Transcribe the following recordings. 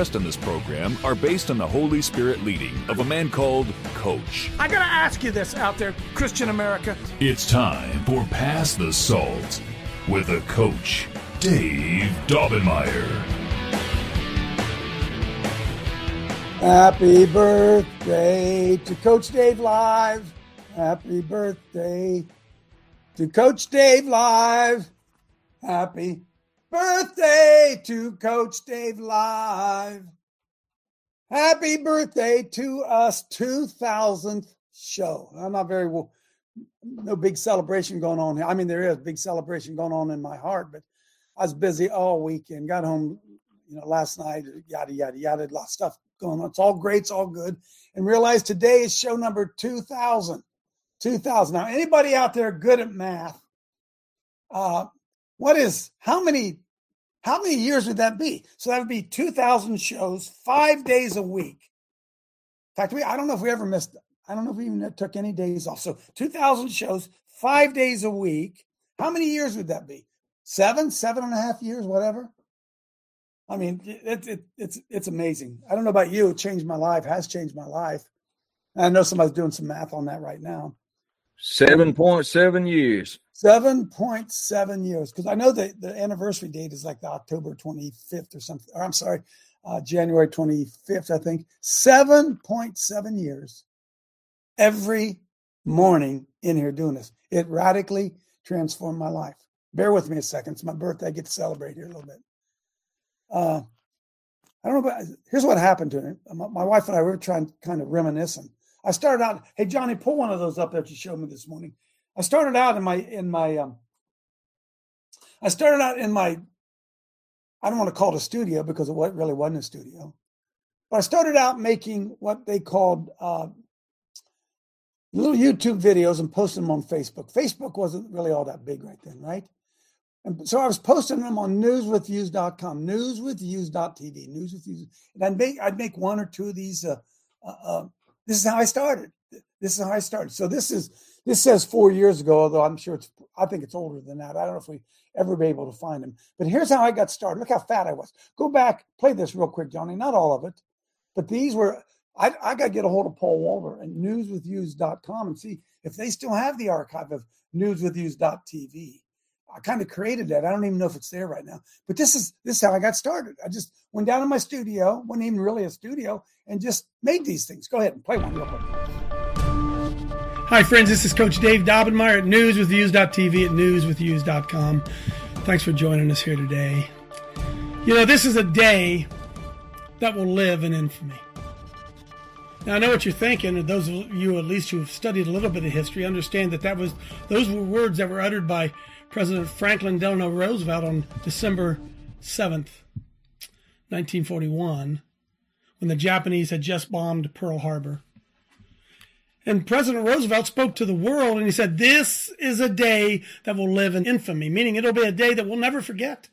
in this program are based on the Holy Spirit leading of a man called Coach. I gotta ask you this out there, Christian America. It's time for Pass the Salt with a coach, Dave Daubenmire. Happy birthday to Coach Dave Live. Happy birthday to Coach Dave Live. Happy birthday to Coach Dave Live. Happy birthday to us 2000th show. I'm not very well, no big celebration going on here. I mean, there is big celebration going on in my heart, but I was busy all weekend. Got home, you know, last night, yada, yada, yada, a lot of stuff going on. It's all great, it's all good. And realize today is show number 2000. 2000. Now, anybody out there good at math? Uh, what is, how many, how many years would that be? So that would be 2000 shows, five days a week. In fact, we, I don't know if we ever missed, I don't know if we even took any days off. So 2000 shows, five days a week. How many years would that be? Seven, seven and a half years, whatever. I mean, it, it, it's it's amazing. I don't know about you, it changed my life, has changed my life. And I know somebody's doing some math on that right now. 7.7 years. 7.7 years. Because I know that the anniversary date is like the October 25th or something. Or I'm sorry, uh, January 25th, I think. 7.7 years every morning in here doing this. It radically transformed my life. Bear with me a second. It's my birthday. I get to celebrate here a little bit. Uh, I don't know, but here's what happened to me. My, wife and I were trying kind of reminiscing. I started out, hey Johnny, pull one of those up that you showed me this morning. I started out in my in my um, I started out in my I don't want to call it a studio because it really wasn't a studio. But I started out making what they called uh, little YouTube videos and posting them on Facebook. Facebook wasn't really all that big right then, right? And so I was posting them on newswithviews.com, newswithviews.tv, newswithviews. And I'd make, I'd make one or two of these. Uh, uh, uh, this is how I started. This is how I started. So this is, this says four years ago, although I'm sure it's, I think it's older than that. I don't know if we ever be able to find them. But here's how I got started. Look how fat I was. Go back, play this real quick, Johnny. Not all of it, but these were, I, I got to get a hold of Paul Walter and newswithviews.com and see if they still have the archive of newswithviews.tv. I kind of created that. I don't even know if it's there right now. But this is this is how I got started. I just went down to my studio, wasn't even really a studio, and just made these things. Go ahead and play one real quick. Hi, friends. This is Coach Dave Daubenmire at newswithviews.tv at newswithviews.com. Thanks for joining us here today. You know, this is a day that will live in infamy. Now I know what you're thinking, and those of you at least who have studied a little bit of history understand that that was those were words that were uttered by President Franklin Delano Roosevelt on December 7th, 1941, when the Japanese had just bombed Pearl Harbor. And President Roosevelt spoke to the world and he said, This is a day that will live in infamy, meaning it'll be a day that we'll never forget.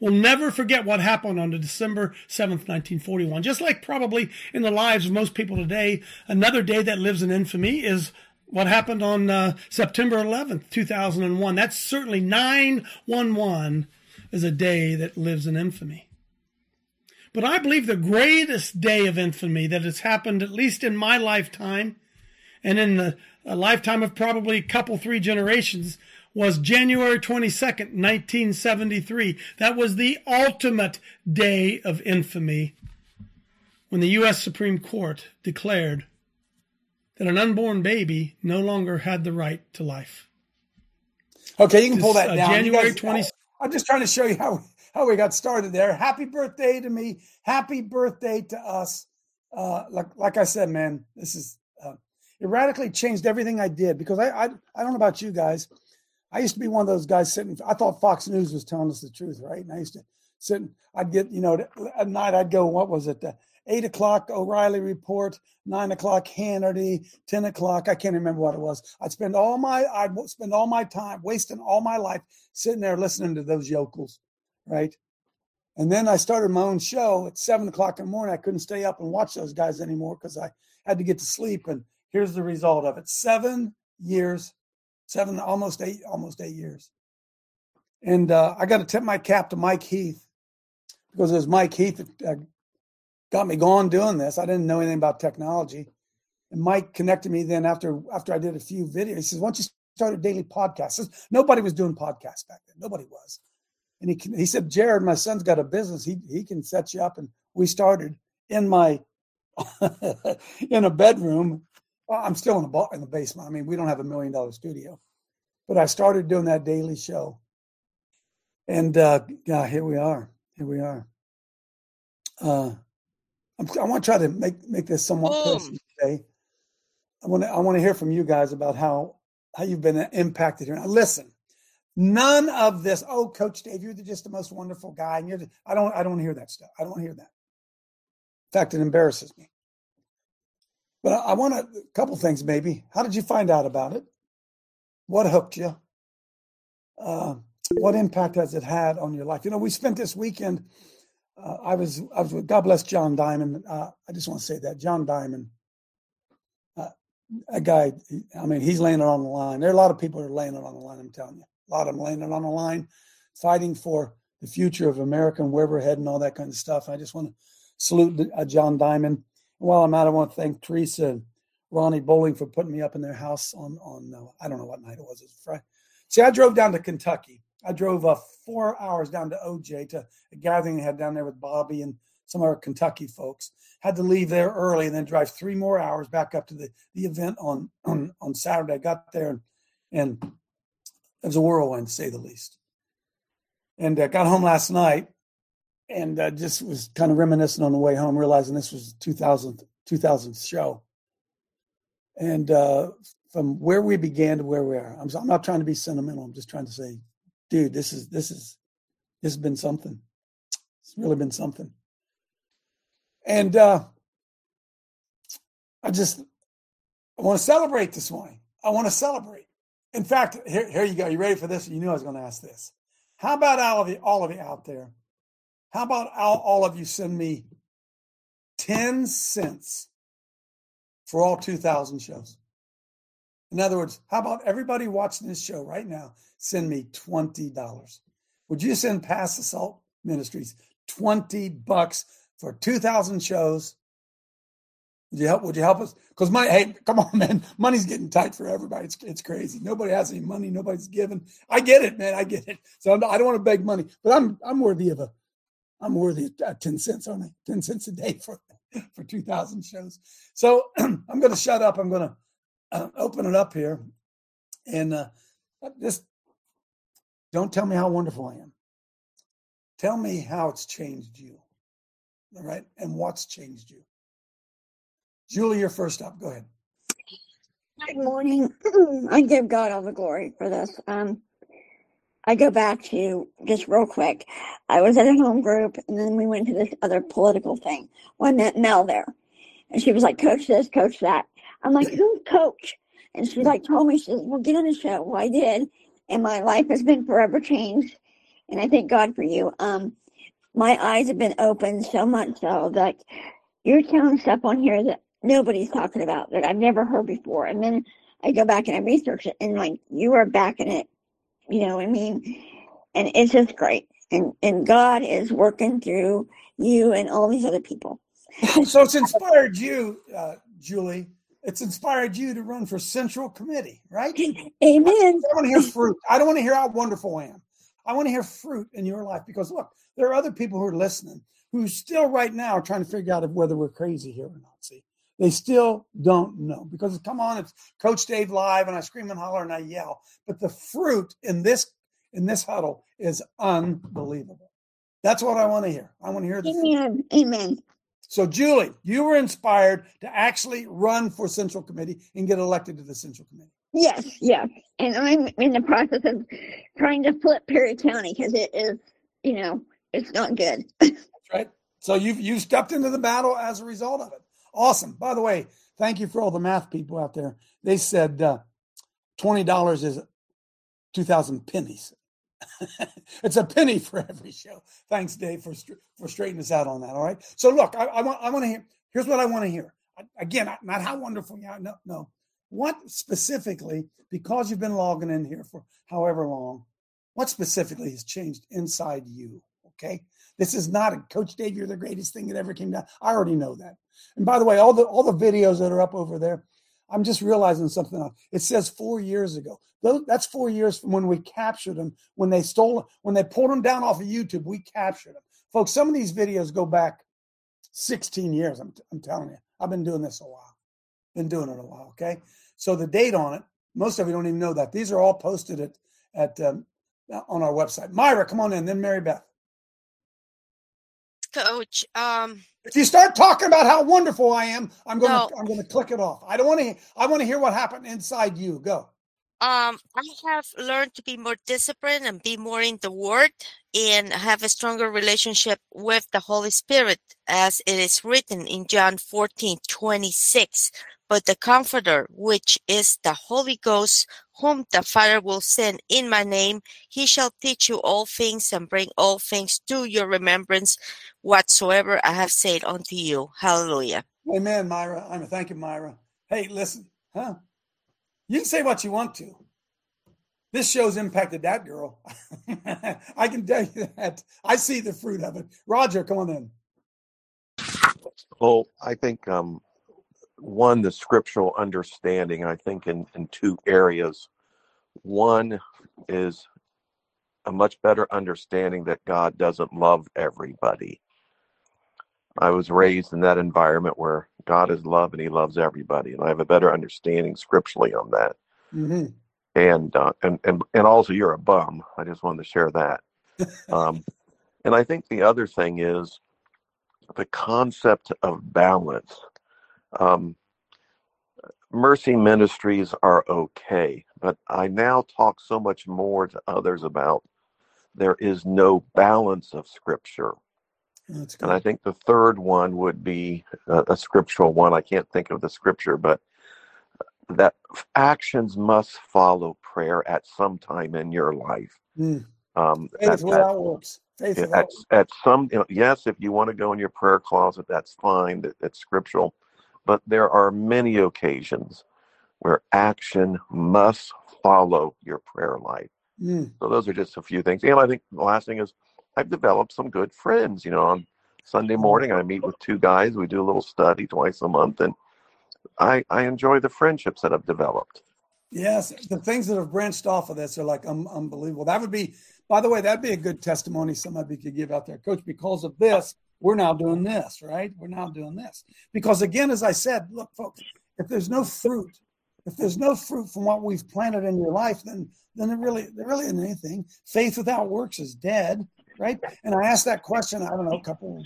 We'll never forget what happened on December 7th, 1941. Just like probably in the lives of most people today, another day that lives in infamy is what happened on uh, September 11th, 2001. That's certainly 911 is a day that lives in infamy. But I believe the greatest day of infamy that has happened, at least in my lifetime, and in the lifetime of probably a couple, three generations, was January 22nd, 1973. That was the ultimate day of infamy when the U.S. Supreme Court declared that an unborn baby no longer had the right to life. Okay, you can pull that uh, down. January guys, 20. I'm just trying to show you how how we got started there. Happy birthday to me. Happy birthday to us. Uh, like like I said, man, this is it radically changed everything I did because I, I I don't know about you guys. I used to be one of those guys sitting. I thought Fox News was telling us the truth, right? And I used to sit. I'd get, you know, at night I'd go. What was it? Eight o'clock O'Reilly report, nine o'clock Hannity, ten o'clock. I can't remember what it was. I'd spend all my I'd spend all my time wasting all my life sitting there listening to those yokels, right? And then I started my own show at seven o'clock in the morning. I couldn't stay up and watch those guys anymore because I had to get to sleep. And here's the result of it: seven years, seven, almost eight, almost eight years. And uh, I got to tip my cap to Mike Heath because it was Mike Heath that uh, got me going doing this. I didn't know anything about technology. And Mike connected me then after after I did a few videos. He says, "Why don't you start a daily podcast?" Says, Nobody was doing podcasts back then. Nobody was. And he he said, "Jared, my son's got a business. He he can set you up." And we started in my in a bedroom. Well, I'm still in the in the basement. I mean, we don't have a million dollar studio, but I started doing that daily show. And uh, yeah, here we are. Here we are. Uh, I'm, i want to try to make make this somewhat Boom. personal today. I want to I want to hear from you guys about how how you've been impacted here. Now, listen, none of this. Oh, Coach Dave, you're just the most wonderful guy, and you're. The, I don't I don't hear that stuff. I don't hear that. In fact, it embarrasses me. But I, want a couple things maybe. How did you find out about it? What hooked you? Uh, what impact has it had on your life? You know, we spent this weekend uh, I was I was with God bless John Diamond. Uh, I just want to say that John Diamond, uh, a guy. I mean, he's laying it on the line. There are a lot of people that are laying it on the line. I'm telling you, a lot of them laying it on the line, fighting for the future of America and where we're heading, all that kind of stuff. I just want to salute uh, John Diamond. While I'm out, I want to thank Teresa and Ronnie Bowling for putting me up in their house on on uh, I don't know what night it was. It was Friday. See, I drove down to Kentucky I drove uh, four hours down to OJ to a gathering I had down there with Bobby and some of our Kentucky folks. Had to leave there early and then drive three more hours back up to the, the event on, on, on Saturday. I got there and, and it was a whirlwind, to say the least. And uh, got home last night and uh, just was kind of reminiscing on the way home, realizing this was 2000, 2000th show. And uh, from where we began to where we are, I'm, I'm not trying to be sentimental. I'm just trying to say dude, this is this is this has been something. It's really been something. And uh I just I want to celebrate this morning. I want to celebrate. In fact, here, here you go. You ready for this? You knew I was going to ask this. How about all of you, all of you out there? How about all, all of you send me 10 cents for all 2,000 shows? In other words, how about everybody watching this show right now send me $20? Would you send Pass the Salt Ministries 20 bucks for 2,000 shows? Would you help? Would you help us? Because my hey, come on, man, money's getting tight for everybody. It's it's crazy. Nobody has any money. Nobody's giving. I get it, man. I get it. So I'm, I do not want to beg money, but I'm I'm worthy of a, I'm worthy of uh, ten cents on it. Ten cents a day for for two thousand shows. So I'm going to shut up. I'm going to uh, open it up here and uh, just don't tell me how wonderful I am. Tell me how it's changed you. All right. And what's changed you. Julie, you're first up. Go ahead. Good morning. I give God all the glory for this. Um, I go back to just real quick. I was at a home group, and then we went to this other political thing. I met Mel there, and she was like, "Coach this, coach that." I'm like, who's coach? And she like told me, she says, well, get on the show. Well, I did. And my life has been forever changed. And I thank God for you. Um, my eyes have been opened so much so that you're telling stuff on here that nobody's talking about that I've never heard before. And then I go back and I research it and like you are backing it. You know what I mean? And it's just great. And and God is working through you and all these other people. So it's inspired you, uh, Julie, it's inspired you to run for central committee, right? Amen. I want to hear fruit. I don't want to hear how wonderful I am. I want to hear fruit in your life because look, there are other people who are listening who still right now are trying to figure out whether we're crazy here or not. See, they still don't know because come on, it's Coach Dave live and I scream and holler and I yell, but the fruit in this in this huddle is unbelievable. That's what I want to hear. I want to hear the Amen. Fruit. Amen. So, Julie, you were inspired to actually run for Central Committee and get elected to the Central Committee. Yes, yes. And I'm in the process of trying to flip Perry County because it is, you know, it's not good. That's right. So you've you stepped into the battle as a result of it. Awesome. By the way, thank you for all the math people out there. They said uh, twenty dollars is two thousand pennies. it's a penny for every show. Thanks, Dave, for for straightening us out on that. All right. So look, I, I want I want to hear. Here's what I want to hear. Again, not how wonderful you are. No, no. What specifically, because you've been logging in here for however long, what specifically has changed inside you? Okay. This is not a Coach Dave, you're the greatest thing that ever came down. I already know that. And by the way, all the all the videos that are up over there, I'm just realizing something else. It says four years ago. That's four years from when we captured them, when they stole, when they pulled them down off of YouTube, we captured them. Folks, some of these videos go back 16 years. I'm, I'm telling you, I've been doing this a while. Been doing it a while. Okay. So the date on it, most of you don't even know that. These are all posted at, at um, on our website. Myra, come on in. Then Mary Beth. Coach, um, if you start talking about how wonderful I am, I'm going to no. I'm going to click it off. I don't want to. I want to hear what happened inside you. Go. Um, I have learned to be more disciplined and be more in the Word and have a stronger relationship with the Holy Spirit, as it is written in John 14 26 but the Comforter, which is the Holy Ghost, whom the Father will send in my name, he shall teach you all things and bring all things to your remembrance whatsoever I have said unto you. Hallelujah. Amen, Myra. I'm a thank you, Myra. Hey, listen, huh? You can say what you want to. This show's impacted that girl. I can tell you that. I see the fruit of it. Roger, come on in. Well, I think um, one the scriptural understanding i think in, in two areas. One is a much better understanding that god doesn't love everybody. I was raised in that environment where god is love and he loves everybody and i have a better understanding scripturally on that. Mm-hmm. and, uh, and and and also you're a bum. I just wanted to share that. Um, and i think the other thing is the concept of balance um, mercy ministries are okay, but I now talk so much more to others about there is no balance of scripture. And I think the third one would be a, a, scriptural one. I can't think of the scripture, but that actions must follow prayer at some time in your life. Mm. Um, at, at, at some, you know, yes, if you want to go in your prayer closet, that's fine. That, that's scriptural but there are many occasions where action must follow your prayer life. Mm. So those are just a few things. And I think the last thing is I've developed some good friends. You know, on Sunday morning I meet with two guys. We do a little study twice a month, and I I enjoy the friendships that I've developed. Yes, the things that have branched off of this are like um, unbelievable. That would be, by the way, that'd be a good testimony somebody could give out there, Coach. Because of this, we're now doing this, right? We're now doing this. Because again, as I said, look, folks, if there's no fruit, if there's no fruit from what we've planted in your life, then then there really there really isn't anything. Faith without works is dead, right? And I asked that question, I don't know, a couple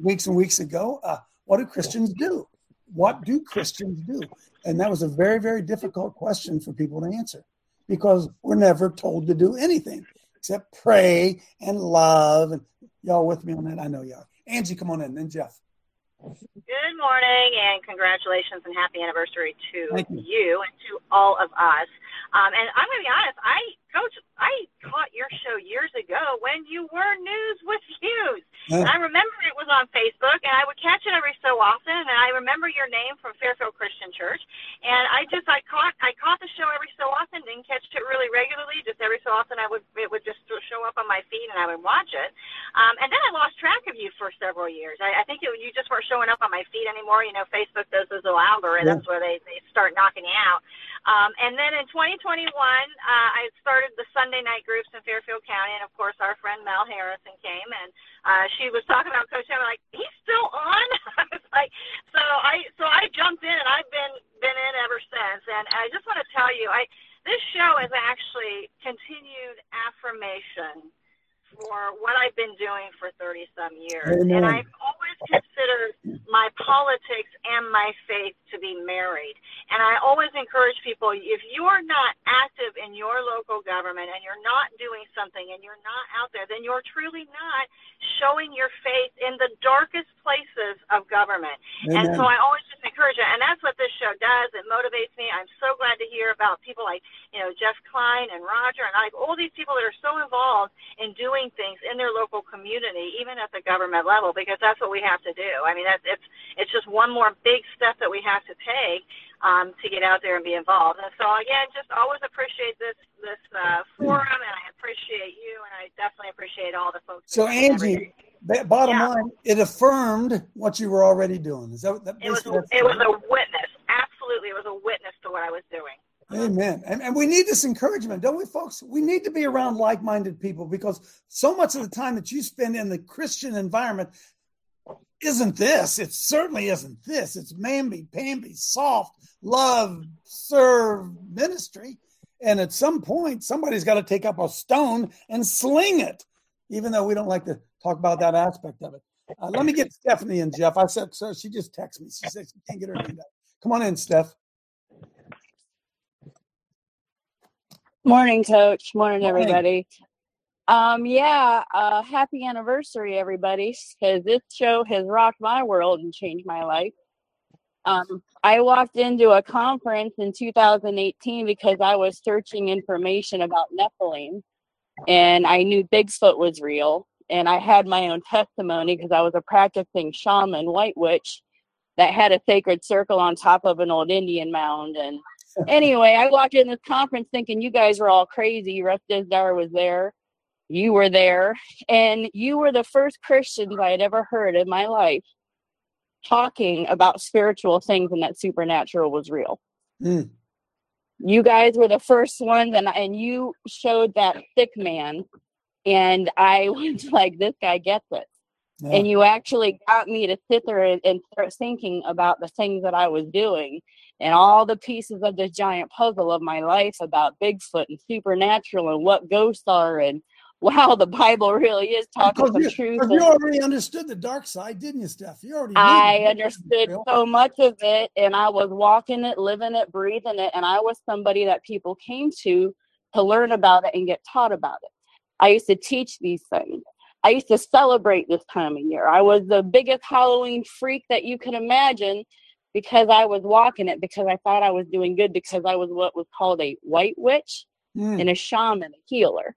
weeks and weeks ago. Uh, what do Christians do? What do Christians do? And that was a very, very difficult question for people to answer because we're never told to do anything except pray and love. And y'all with me on that? I know y'all. Angie, come on in. Then Jeff. Good morning and congratulations and happy anniversary to you. you. and to all of us. Um, and I'm going to be honest, I, Coach, I caught your show years ago when you were News with Views. And I remember it was on Facebook, and I would catch it every so often. And I remember your name from Fairfield Christian Church. And I just, I caught, I caught the show every so often. Didn't catch it really regularly. Just every so often, I would, it would just show up on my feed, and I would watch it. Um, and then I lost track of you for several years. I, I think it, you just weren't showing up on my feed anymore. You know, Facebook does those little algorithms yeah. where they, they start knocking you out. Um, and then in 2021, uh, I started the Sunday night groups in Fairfield County, and of course, our friend Mel Harrison came, and uh, she was talking about Coach Evan. Like, he's still on. I was like, so I so I jumped in, and I've been been in ever since. And I just want to tell you, I this show is actually continued affirmation for what I've been doing for 30 some years. Amen. And I've always considered my politics and my faith to be married. And I always encourage people if you're not active in your local government and you're not doing something and you're not out there, then you're truly not showing your faith in the darkest places of government. Amen. And so I always just encourage it. And that's what this show does. It motivates me. I'm so glad to hear about people like, you know, Jeff Klein and Roger and like all these people that are so involved in doing things in their local community, even at the government level, because that's what we have to do. I mean, that's, it's, it's just one more big step that we have to take um, to get out there and be involved. And so again, just always appreciate this this uh, forum, and I appreciate you, and I definitely appreciate all the folks. So Angie, bottom yeah. line, it affirmed what you were already doing. Is that, that it was? It was a witness. Absolutely, it was a witness to what I was doing. Amen. And, and we need this encouragement, don't we, folks? We need to be around like minded people because so much of the time that you spend in the Christian environment isn't this. It certainly isn't this. It's mamby, pamby, soft, love, serve ministry. And at some point, somebody's got to take up a stone and sling it, even though we don't like to talk about that aspect of it. Uh, let me get Stephanie and Jeff. I said, so she just texted me. She said she can't get her hand up. Come on in, Steph. Morning, Coach. Morning, Morning. everybody. Um, yeah, uh, happy anniversary, everybody, because this show has rocked my world and changed my life. Um, I walked into a conference in 2018 because I was searching information about Nephilim, and I knew Bigfoot was real. And I had my own testimony because I was a practicing shaman, white witch, that had a sacred circle on top of an old Indian mound. And anyway, I walked in this conference thinking you guys were all crazy. Russ Dizdar was there you were there and you were the first Christians I had ever heard in my life talking about spiritual things and that supernatural was real. Mm. You guys were the first ones and and you showed that sick man and I was like this guy gets it. Yeah. And you actually got me to sit there and, and start thinking about the things that I was doing and all the pieces of this giant puzzle of my life about Bigfoot and supernatural and what ghosts are and wow, the Bible really is talking the truth. You already understood the dark side, didn't you, Steph? You already. I understood so much of it, and I was walking it, living it, breathing it, and I was somebody that people came to to learn about it and get taught about it. I used to teach these things. I used to celebrate this time of year. I was the biggest Halloween freak that you could imagine because I was walking it because I thought I was doing good because I was what was called a white witch mm. and a shaman, a healer.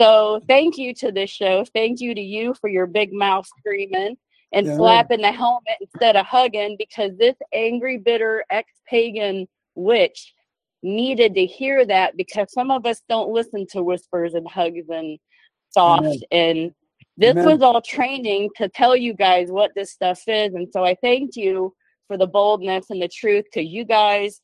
So thank you to this show. Thank you to you for your big mouth screaming and yeah. slapping the helmet instead of hugging because this angry, bitter ex pagan witch needed to hear that because some of us don't listen to whispers and hugs and soft. Amen. And this Amen. was all training to tell you guys what this stuff is. And so I thank you for the boldness and the truth because you guys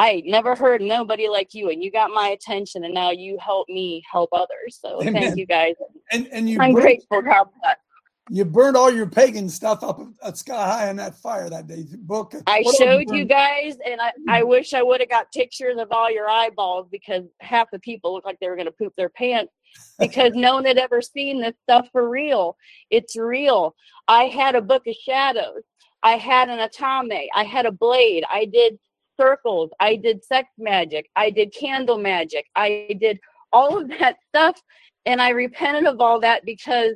I never heard nobody like you, and you got my attention, and now you help me help others. So Amen. thank you guys. And and you I'm grateful God that. You burned all your pagan stuff up at sky high in that fire that day. Book. I showed you, you guys, and I, I mm. wish I would have got pictures of all your eyeballs because half the people looked like they were going to poop their pants because no one had ever seen this stuff for real. It's real. I had a book of shadows. I had an athame. I had a blade. I did circles. I did sex magic. I did candle magic. I did all of that stuff. And I repented of all that because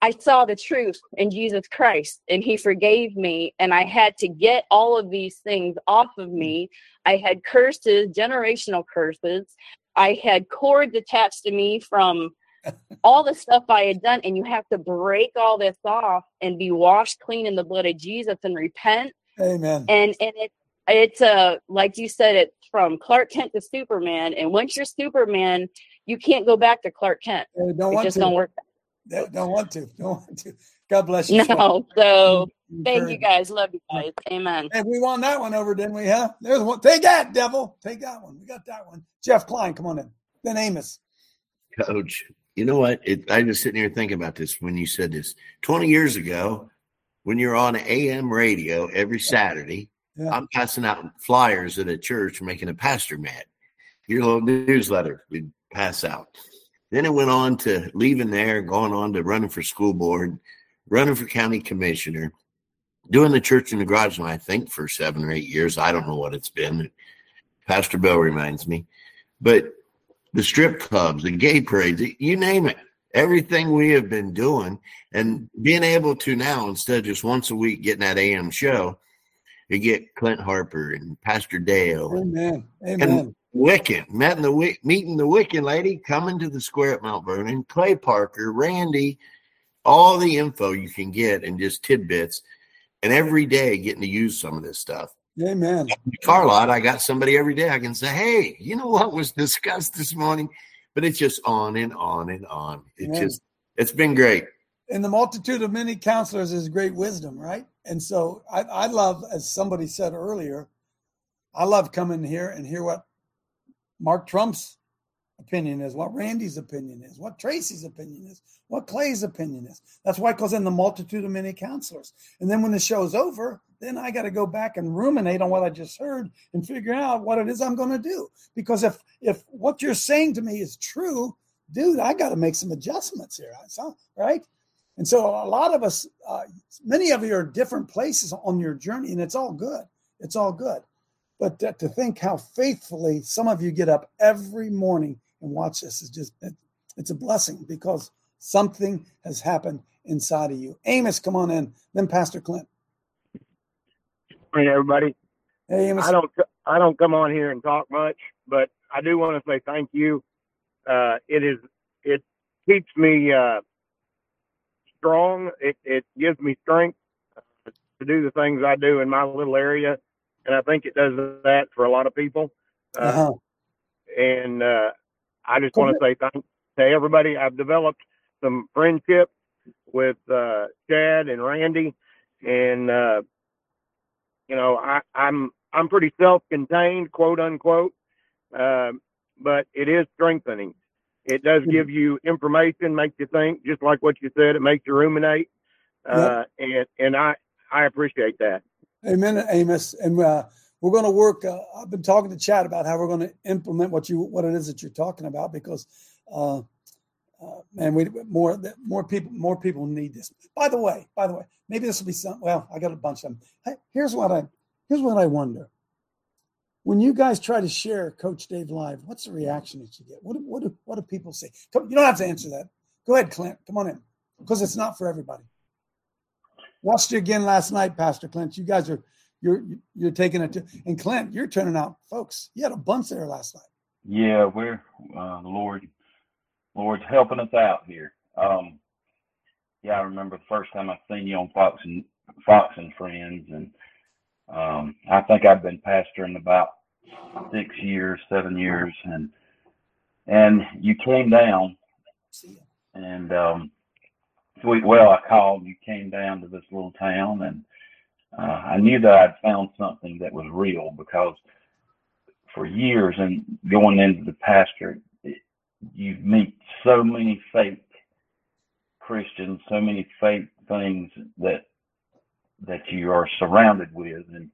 I saw the truth in Jesus Christ and he forgave me. And I had to get all of these things off of me. I had curses, generational curses. I had cords attached to me from all the stuff I had done. And you have to break all this off and be washed clean in the blood of Jesus and repent. Amen. And and it it's uh like you said it's from clark kent to superman and once you're superman you can't go back to clark kent. Uh, don't it want just to. don't work. Don't, don't want to. Don't want to. God bless you. No so thank you guys. Love you guys. Amen. And we won that one over didn't we huh? There's one. Take that devil. Take that one. We got that one. Jeff klein come on in. Then amos. Coach you know what? It, i just sitting here thinking about this when you said this. 20 years ago when you're on am radio every saturday yeah. I'm passing out flyers at a church, making a pastor mad. Your little newsletter we'd pass out. Then it went on to leaving there, going on to running for school board, running for county commissioner, doing the church in the garage, and I think for seven or eight years. I don't know what it's been. Pastor Bell reminds me, but the strip clubs, the gay parades, you name it, everything we have been doing, and being able to now instead of just once a week getting that AM show, you get Clint Harper and Pastor Dale. Amen. Amen. And Wiccan, meeting the meeting the Wiccan lady coming to the square at Mount Vernon, Clay Parker, Randy, all the info you can get and just tidbits, and every day getting to use some of this stuff. Amen. Car lot, I got somebody every day I can say, hey, you know what was discussed this morning? But it's just on and on and on. It Amen. just it's been great. And the multitude of many counselors is great wisdom, right? And so I, I love, as somebody said earlier, I love coming here and hear what Mark Trump's opinion is, what Randy's opinion is, what Tracy's opinion is, what Clay's opinion is. That's why it goes in the multitude of many counselors. And then when the show's over, then I got to go back and ruminate on what I just heard and figure out what it is I'm going to do. Because if if what you're saying to me is true, dude, I got to make some adjustments here. So, right? And so a lot of us, uh, many of you are different places on your journey, and it's all good. It's all good. But to, to think how faithfully some of you get up every morning and watch this is just, it, it's a blessing because something has happened inside of you. Amos, come on in. Then Pastor Clint. morning, everybody. Hey, Amos. I don't I don't come on here and talk much, but I do want to say thank you. Uh, it is it keeps me uh, strong. It it gives me strength uh, to do the things I do in my little area, and I think it does that for a lot of people. Uh, Uh-huh. And uh, I just want to say thanks to everybody. I've developed some friendship with uh, Chad and Randy, and uh, you know I, I'm I'm pretty self-contained, quote unquote, um, but it is strengthening. It does give you information, makes you think, just like what you said. It makes you ruminate, uh, and and I I appreciate that. Amen, Amos. And uh, we're going to work. Uh, I've been talking to Chad about how we're going to implement what you what it is that you're talking about because, uh, uh, man, we more more people more people need this. By the way, by the way, maybe this will be some. Well, I got a bunch of them. Hey, here's what I here's what I wonder. When you guys try to share Coach Dave live, what's the reaction that you get? What do, what do, what do people say? Come, you don't have to answer that. Go ahead, Clint. Come on in, because it's not for everybody. Watched you again last night, Pastor Clint. You guys are you're you're taking it to and Clint, you're turning out folks. You had a bunch there last night. Yeah, we're uh, the Lord, Lord's helping us out here. Um, yeah, I remember the first time I seen you on Fox and Fox and Friends, and um, I think I've been pastoring about six years, seven years, and and you came down, and um, sweet well, I called. You came down to this little town, and uh, I knew that I'd found something that was real because for years and going into the pastor, it, you meet so many fake Christians, so many fake things that that you are surrounded with, and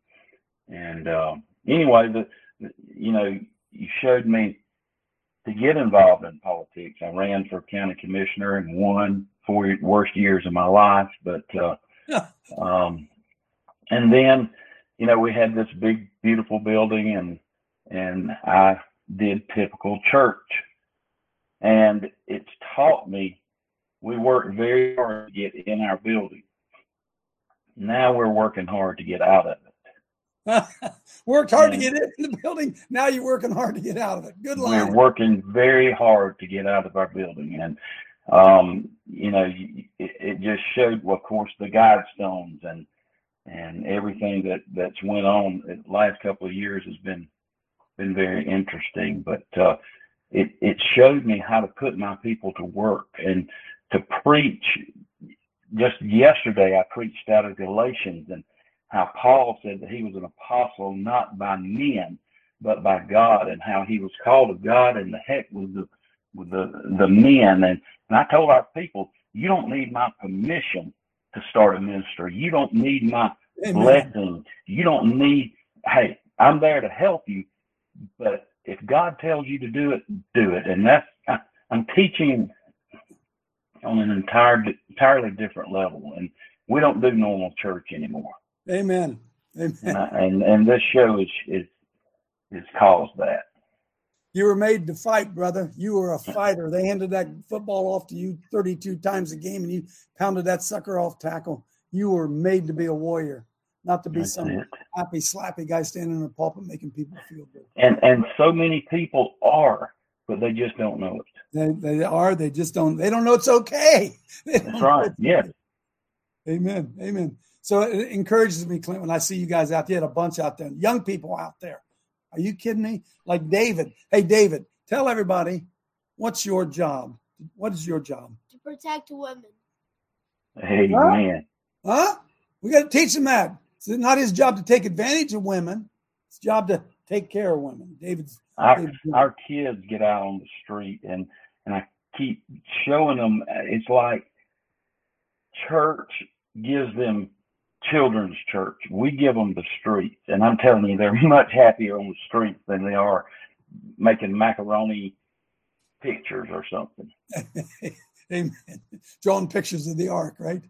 and uh, anyway, the you know you showed me to get involved in politics. I ran for county commissioner and won four worst years of my life, but uh, um, and then you know we had this big beautiful building and and I did typical church. And it's taught me we worked very hard to get in our building. Now we're working hard to get out of it Worked hard And- to get in the building. Now you're working hard to get out of it. Good we're working very hard to get out of our building. And um you know it, it just showed well, of course the guidestones and and everything that that's went on the last couple of years has been been very interesting. But uh it it showed me how to put my people to work and to preach. Just yesterday i preached out of galatians and how paul said that he was an apostle not by men but by god and how he was called of god and the heck with the with the the men. And, and i told our people you don't need my permission to start a ministry. You don't need my Amen. blessing. You don't need hey i'm there to help you but if god tells you to do it do it. And that's I, i'm teaching on an entire entirely different level and we don't do normal church anymore Amen. Amen. And, I, and and this show is is is caused that. You were made to fight, brother. You were a fighter. They handed that football off to you 32 times a game and you pounded that sucker off tackle. You were made to be a warrior, not to be That's some it. happy, slappy guy standing in a pulpit making people feel good. And and so many people are, but they just don't know it. They, they are. They just don't. They don't know it's okay. That's right. Yes. Amen. Amen. So it encourages me, Clint, when I see you guys out there, a bunch out there, young people out there. Are you kidding me? Like David. Hey, David, tell everybody what's your job? What is your job? To protect women. Amen. Huh? We got to teach him that. It's not his job to take advantage of women. It's job to take care of women. David's. Our David's our kids get out on the street, and and I keep showing them. It's like church gives them children's church. We give them the streets, and I'm telling you, they're much happier on the streets than they are making macaroni pictures or something. Amen. Drawing pictures of the ark, right?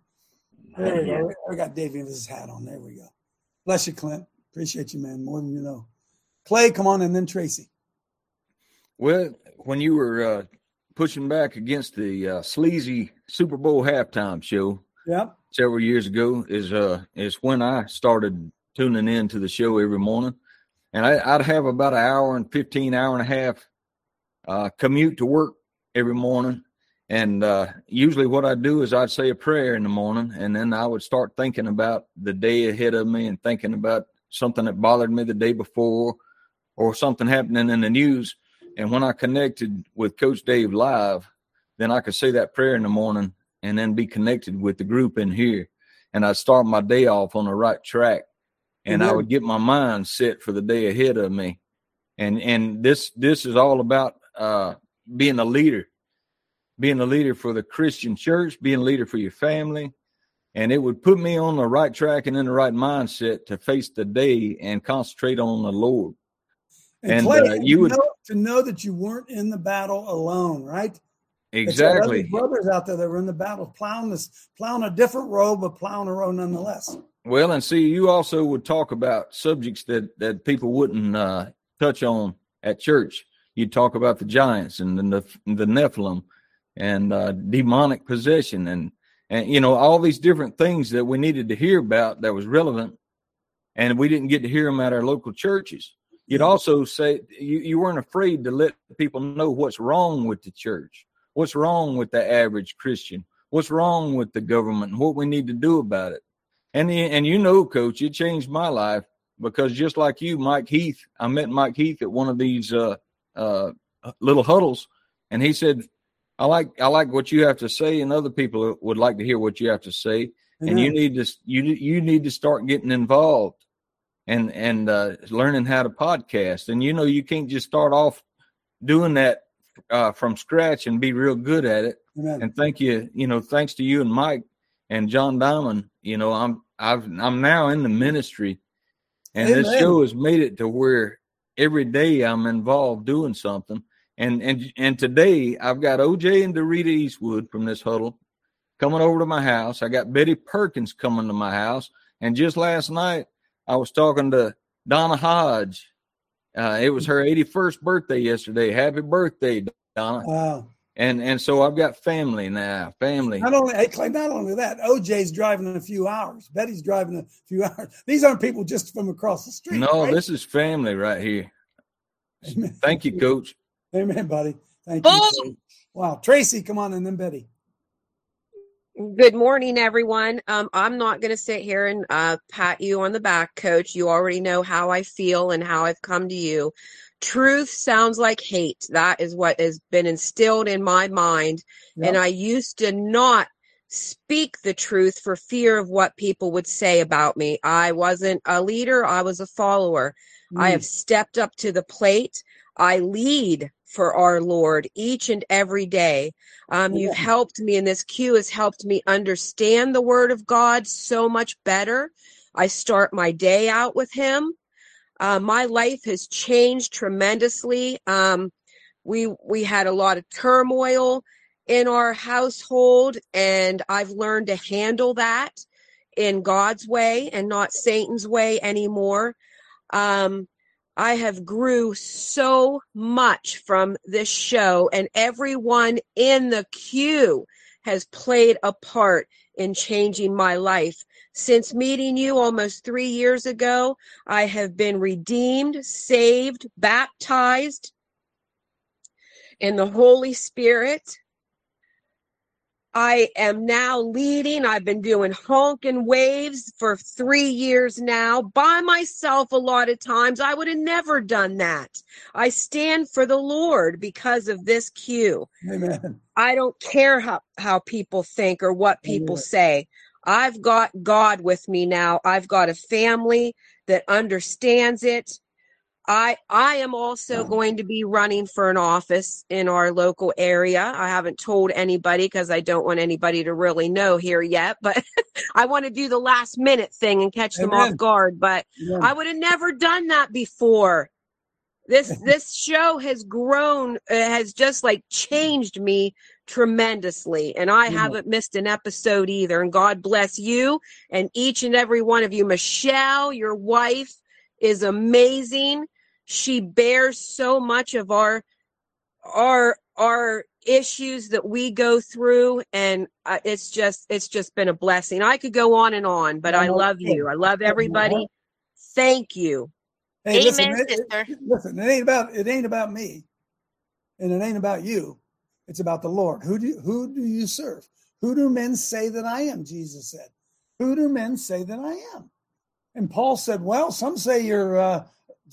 There we go. I got Davey with his hat on. There we go. Bless you, Clint. Appreciate you, man, more than you know. Clay, come on, and then Tracy. Well, when you were uh, pushing back against the uh, sleazy Super Bowl halftime show Yep. Several years ago, is uh is when I started tuning in to the show every morning, and I, I'd have about an hour and fifteen hour and a half uh, commute to work every morning. And uh, usually, what I'd do is I'd say a prayer in the morning, and then I would start thinking about the day ahead of me and thinking about something that bothered me the day before, or something happening in the news. And when I connected with Coach Dave live, then I could say that prayer in the morning and then be connected with the group in here. And I'd start my day off on the right track. And I would get my mind set for the day ahead of me. And and this this is all about uh being a leader, being a leader for the Christian church, being a leader for your family. And it would put me on the right track and in the right mindset to face the day and concentrate on the Lord. And, And, Clay, uh, you would- know, to know that you weren't in the battle alone, right? That you had other Exactly. brothers out there that were in the battle, plowing this, plowing a different road, but plowing a road nonetheless. Well, and see, you also would talk about subjects that that people wouldn't uh, touch on at church. You'd talk about the giants and the the Nephilim and uh, demonic possession and and you know all these different things that we needed to hear about that was relevant, and we didn't get to hear them at our local churches. You'd also say you, you weren't afraid to let people know what's wrong with the church, what's wrong with the average Christian, what's wrong with the government, and what we need to do about it. And the- and you know, Coach, it changed my life because just like you, Mike Heath, I met Mike Heath at one of these uh, uh, little huddles, and he said, "I like I like what you have to say, and other people would like to hear what you have to say, and you need to you you need to start getting involved." and and uh, learning how to podcast. And you know, you can't just start off doing that uh, from scratch and be real good at it. Amen. And thank you, you know, thanks to you and Mike and John Diamond. You know, I'm I've I'm now in the ministry, and this show has made it to where every day I'm involved doing something. And and and today I've got OJ and Dorita Eastwood from this huddle coming over to my house. I got Betty Perkins coming to my house, and just last night I was talking to Donna Hodge. Uh, it was her 81st birthday yesterday. Happy birthday, Donna! Wow. And and so I've got family now. Family. Not only, hey, Clay, not only that, OJ's driving in a few hours. Betty's driving a few hours. These aren't people just from across the street. No, right? this is family right here. Amen. Thank you, Coach. Amen, buddy. Thank you. Wow. Tracy, come on, and then Betty. Good morning, everyone. Um, I'm not going to sit here and uh, pat you on the back, coach. You already know how I feel and how I've come to you. Truth sounds like hate. That is what has been instilled in my mind. And I used to not speak the truth for fear of what people would say about me. I wasn't a leader, I was a follower. I Mm. have stepped up to the plate. I lead for our Lord each and every day. Um, you've helped me, and this Q has helped me understand the Word of God so much better. I start my day out with Him. Uh, my life has changed tremendously. Um, we we had a lot of turmoil in our household, and I've learned to handle that. in God's way and not Satan's way anymore. Um, I have grew so much from this show and everyone in the queue has played a part in changing my life. Since meeting you almost three years ago, I have been redeemed, saved, baptized in the Holy Spirit. I am now leading. I've been doing honk and waves for three years now by myself a lot of times. I would have never done that. I stand for the Lord because of this cue. Amen. I don't care how, how people think or what people say. I've got God with me now. I've got a family that understands it. I I am also going to be running for an office in our local area. I haven't told anybody because I don't want anybody to really know here yet, but I want to do the last minute thing and catch them Amen. off guard, but Amen. I would have never done that before. This this show has grown uh, has just like changed me tremendously and I Yeah. haven't missed an episode either and God bless you and each and every one of you. Michelle, your wife is amazing. She bears so much of our our our issues that we go through and uh, it's just it's just been a blessing. I could go on and on, but I love you. I love everybody. Thank you. Hey, listen, Amen, it- it- sister. listen, it ain't about it ain't about me, and it ain't about you. It's about the Lord. Who do who do you serve? Who do men say that I am? Jesus said. Who do men say that I am? And Paul said, "Well, some say you're uh,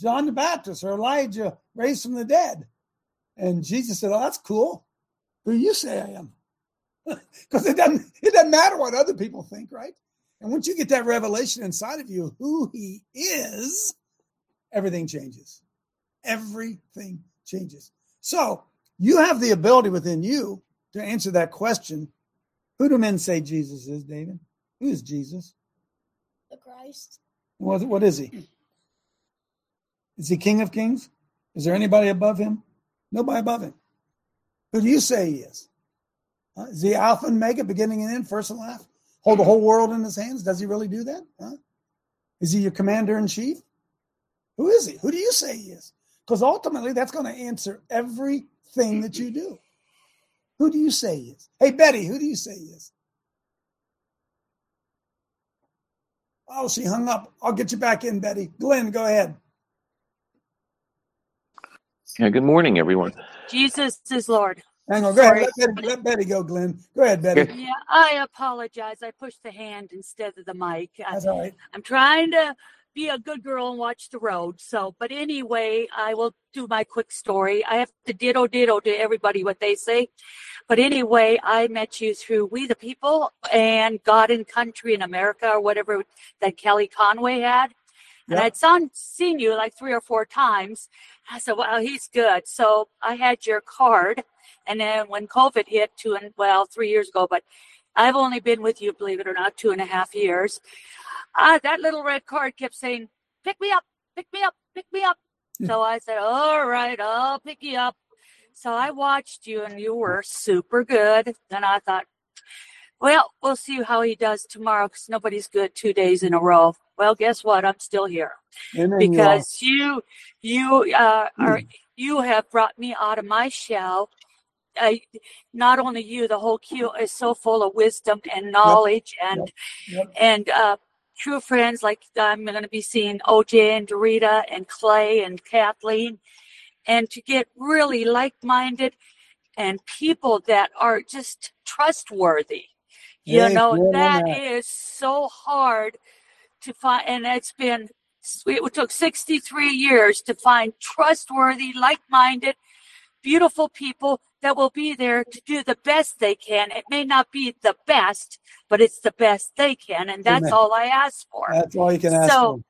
John the Baptist or Elijah raised from the dead." And Jesus said, "Oh, that's cool. Who you say I am?" Because it doesn't it doesn't matter what other people think, right? And once you get that revelation inside of you, who He is, everything changes. Everything changes. So you have the ability within you to answer that question. Who do men say Jesus is, David? Who is Jesus? The Christ. What, what is he? Is he King of Kings? Is there anybody above him? Nobody above him. Who do you say he is? Is he Alpha and Omega, beginning and end, first and last? Hold the whole world in his hands? Does he really do that? Huh? Is he your commander in chief? Who is he? Who do you say he is? Because ultimately, that's going to answer everything that you do. Who do you say he is? Hey, Betty, who do you say he is? Oh, she hung up. I'll get you back in, Betty. Glenn, go ahead. Yeah, good morning, everyone. Jesus is Lord. Hang on. Go ahead. Let Betty, let Betty go, Glenn. Go ahead, Betty. Yeah, I apologize. I pushed the hand instead of the mic. I, That's all right. I'm trying to be a good girl and watch the road. So, but anyway, I will do my quick story. I have to ditto ditto to everybody what they say. But anyway, I met you through We the People and God and Country in America or whatever that Kelly Conway had. And Yep. I'd son, seen you like three or four times. I said, wow, he's good. So I had your card. And then when COVID hit two and well, three years ago, but I've only been with you, believe it or not, two and a half years. Uh, that little red card kept saying, pick me up, pick me up, pick me up. So I said, all right, I'll pick you up. So I watched you and you were super good. Then I thought, well, we'll see how he does tomorrow because nobody's good two days in a row. Well, guess what? I'm still here Amen, because you, you uh, are, you have brought me out of my shell. I, not only you, the whole queue is so full of wisdom and knowledge and Yep. and uh, true friends like I'm going to be seeing OJ and Dorita and Clay and Kathleen, and to get really like-minded and people that are just trustworthy. You know Amen. that is so hard to find, and it's been it took 63 years to find trustworthy, like-minded, beautiful people that will be there to do the best they can. It may not be the best, but it's the best they can, and that's Amen. all I ask for. That's all you can ask So,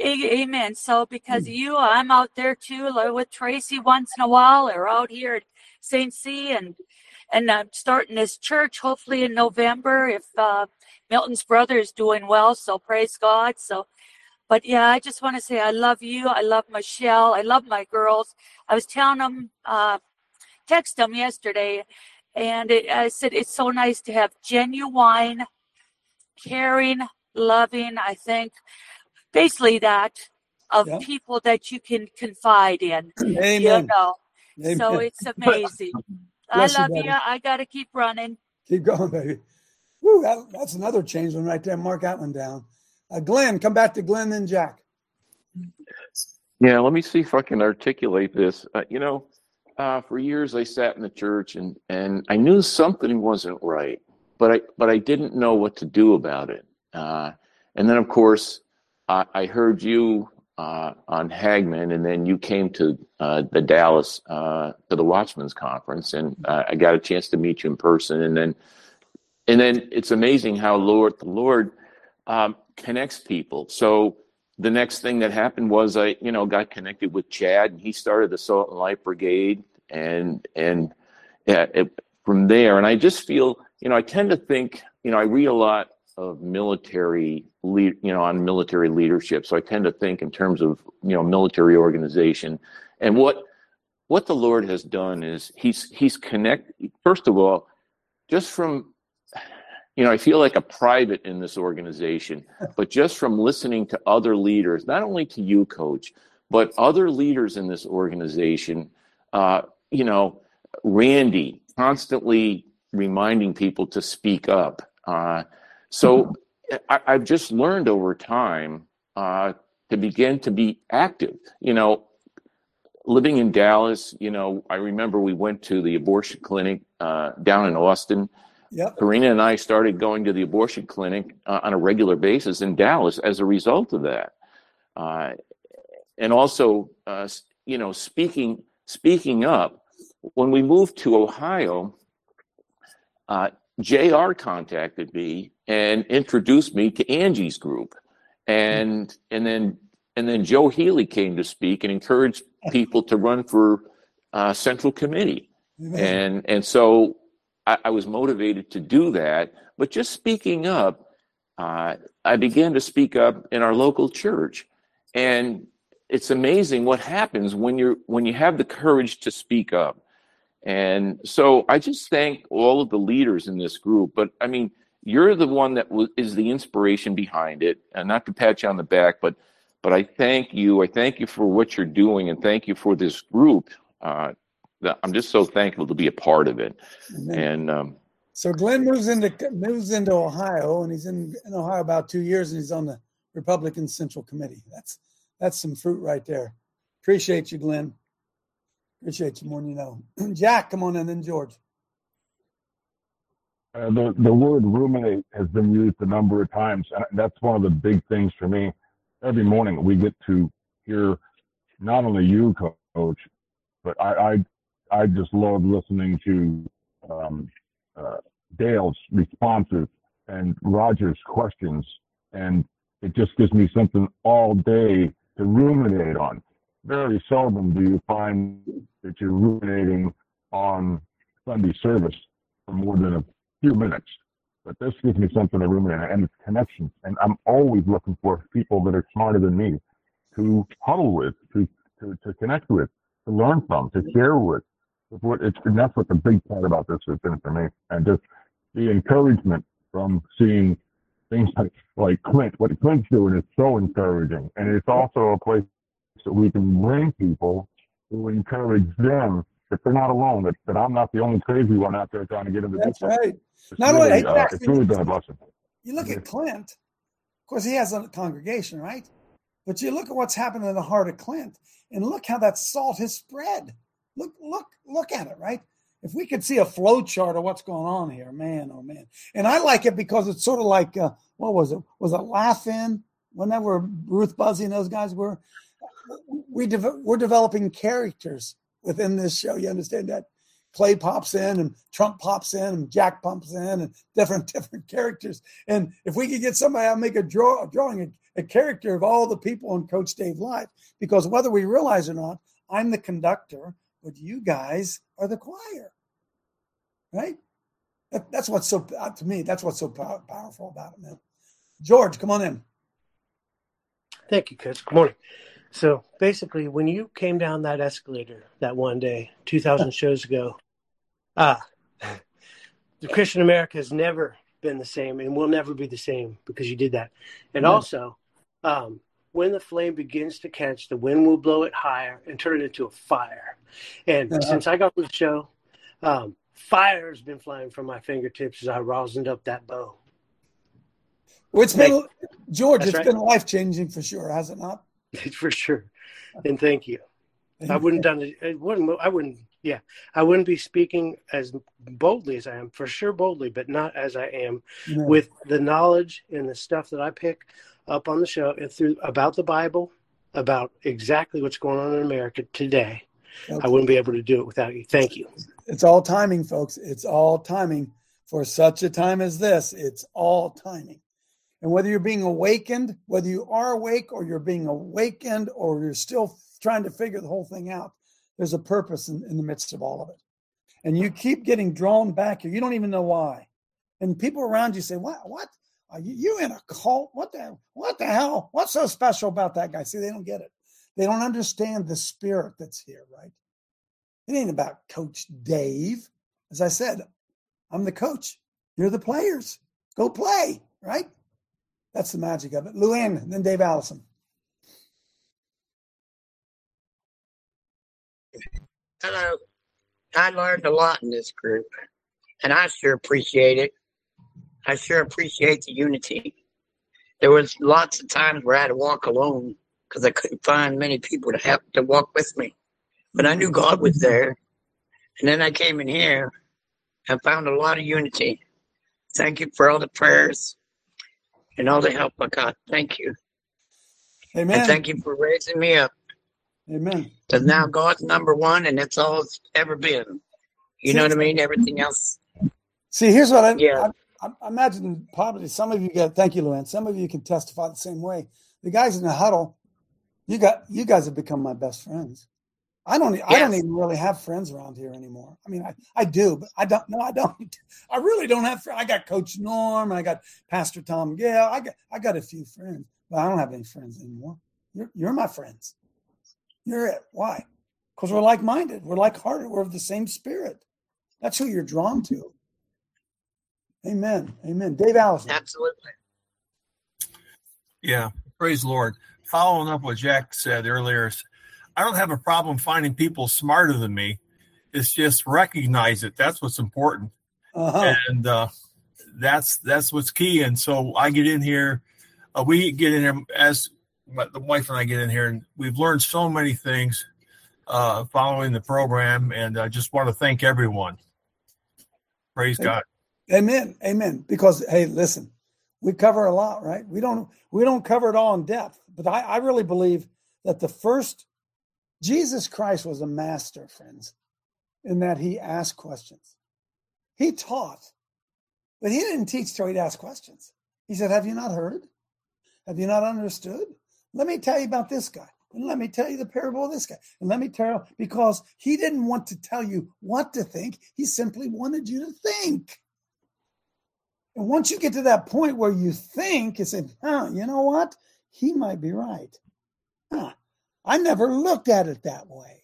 for. amen. So, because of you, I'm out there too, like with Tracy once in a while, or out here St. C, and and I'm starting this church hopefully in November if uh, Milton's brother is doing well. So praise God. So, but yeah, I just want to say I love you. I love Michelle. I love my girls. I was telling them, uh, text them yesterday, and it, I said it's so nice to have genuine, caring, loving. I think basically that of Yeah. people that you can confide in. You Amen. so it's amazing. I Bless you, love you. I got to keep running. Keep going, baby. Woo, that, that's another change one right there. Mark that one down. Uh, Glenn, come back to Glenn and Jack. Yeah, let me see if I can articulate this. Uh, you know, uh, for years I sat in the church and and I knew something wasn't right, but I but I didn't know what to do about it. Uh, and then of course I, I heard you uh, on Hagmann, and then you came to uh, the Dallas uh, to the Watchmen's Conference, and uh, I got a chance to meet you in person, and then and then it's amazing how Lord the Lord um, connects people. So the next thing that happened was I, you know, got connected with Chad, and he started the Salt and Light Brigade, and and yeah, it, from there, and I just feel, you know, I tend to think, you know, I read a lot of military lead, you know, on military leadership, so I tend to think in terms of, you know, military organization, and what what the Lord has done is he's he's connect. First of all, just from you know, I feel like a private in this organization, but just from listening to other leaders, not only to you, coach, but other leaders in this organization, uh, you know, Randy constantly reminding people to speak up. Uh, so I, I've just learned over time uh, to begin to be active. You know, living in Dallas, you know, I remember we went to the abortion clinic uh, down in Austin. Yep. Karina and I started going to the abortion clinic uh, on a regular basis in Dallas as a result of that. Uh, and also, uh, you know, speaking speaking up. When we moved to Ohio, uh, Jr. contacted me and introduced me to Angie's group, and and then and then Joe Healy came to speak and encouraged people to run for uh, central committee, and and so I, I was motivated to do that. But just speaking up, uh, I began to speak up in our local church, and it's amazing what happens when you're when you have the courage to speak up. And so I just thank all of the leaders in this group. But I mean, you're the one that was, is the inspiration behind it. And not to pat you on the back, but but I thank you. I thank you for what you're doing, and thank you for this group. Uh, I'm just so thankful to be a part of it. Amen. And um, So Glenn moves into moves into Ohio, and he's in, in Ohio about two years, and he's on the Republican Central Committee. That's that's some fruit right there. Appreciate you, Glenn. Appreciate you more than you know. Jack, come on in, then George. Uh, the the word ruminate has been used a number of times, and that's one of the big things for me. Every morning we get to hear not only you, coach, but I I, I just love listening to um, uh, Dale's responses and Roger's questions, and it just gives me something all day to ruminate on. Very seldom do you find that you're ruminating on Sunday service for more than a few minutes. But this gives me something to ruminate and it's connections. And I'm always looking for people that are smarter than me to huddle with, to, to, to connect with, to learn from, to share with. What it's, and that's what the big part about this has been for me. And just the encouragement from seeing things like, like Clint, what Clint's doing is so encouraging. And it's also a place that we can bring people who encourage them that they're not alone, that, that I'm not the only crazy one out there trying to get into That's this. right. It's Not really, only uh, Jack, it's really been a blessing. You look at Clint. Of course, he has a congregation, right? But you look at what's happened in the heart of Clint, and look how that salt has spread. Look, look, look at it, right? If we could see a flow chart of what's going on here, man, oh man. And I like it because it's sort of like uh, what was it? Was it Laugh-In? Whenever Ruth Buzzi and those guys were, we de- we're developing characters within this show. You understand that? Clay pops in and Trump pops in and Jack pops in and different different characters. And if we could get somebody, I'll make a draw a drawing a, a character of all the people on Coach Dave Live. Because whether we realize or not, I'm the conductor, but you guys are the choir, right? That, that's what's so uh, to me. That's what's so pow- powerful about it, man. George, come on in. Thank you, Coach. Good morning. So basically, when you came down that escalator that one day, 2,000 shows ago, ah, the Christian America has never been the same and will never be the same because you did that. And Yeah. also, um, when the flame begins to catch, the wind will blow it higher and turn it into a fire. And since I got the show, um, fire has been flying from my fingertips as I rosined up that bow. Well, it's been George. It's right. been life changing for sure, has it not? for sure. And thank you. I wouldn't done it. it wouldn't. I wouldn't. Yeah, I wouldn't be speaking as boldly as I am, for sure, boldly, but not as I am No. with the knowledge and the stuff that I pick up on the show and through about the Bible, about exactly what's going on in America today. I wouldn't be able to do it without you. Thank you. It's all timing, folks. It's all timing for such a time as this. It's all timing. And whether you're being awakened, whether you are awake or you're being awakened or you're still trying to figure the whole thing out, there's a purpose in, in the midst of all of it. And you keep getting drawn back here. You don't even know why. And people around you say, What? What? Are you, you in a cult? What the what the hell? What's so special about that guy? See, they don't get it. They don't understand the spirit that's here, right? It ain't about Coach Dave. As I said, I'm the coach. You're the players. Go play, right? That's the magic of it. Luann, then Dave Allison. Hello. I learned a lot in this group, and I sure appreciate it. I sure appreciate the unity. There was lots of times where I had to walk alone because I couldn't find many people to help to walk with me, but I knew God was there. And then I came in here and found a lot of unity. Thank you for all the prayers and all the help I got. Thank you. Amen. And thank you for raising me up. Amen. Because now God's number one, and it's all it's ever been. You know what I mean? Everything else. See, here's what I, Yeah. I, I imagine probably some of you get, thank you, Luann. Some of you can testify the same way. The guys in the huddle, you got, you guys have become my best friends. I don't, I don't even really have friends around here anymore. I mean, I, I do, but I don't, no, I don't. I really don't have, fr- I got Coach Norm, I got Pastor Tom Gale, I got, I got a few friends, but I don't have any friends anymore. You're, you're my friends. You're it. Why? Because we're like minded. We're like hearted. We're of the same spirit. That's who you're drawn to. Amen. Amen. Dave Allison. Absolutely. Yeah, praise the Lord. Following up what Jack said earlier, I don't have a problem finding people smarter than me. It's just recognize it. That's what's important, Uh-huh. and uh, that's that's what's key. And so I get in here, uh, we get in here as my, the wife and I get in here, and we've learned so many things uh, following the program. And I just want to thank everyone. Praise God. Amen. Amen. Because hey, listen, we cover a lot, right? We don't we don't cover it all in depth, but I, I really believe that the first Jesus Christ was a master, friends, in that he asked questions. He taught, but he didn't teach till he'd ask questions. He said, Have you not heard? Have you not understood? Let me tell you about this guy. And let me tell you the parable of this guy. And let me tell you, because he didn't want to tell you what to think, he simply wanted you to think. And once you get to that point where you think and say, huh, you know what? He might be right. Huh, I never looked at it that way.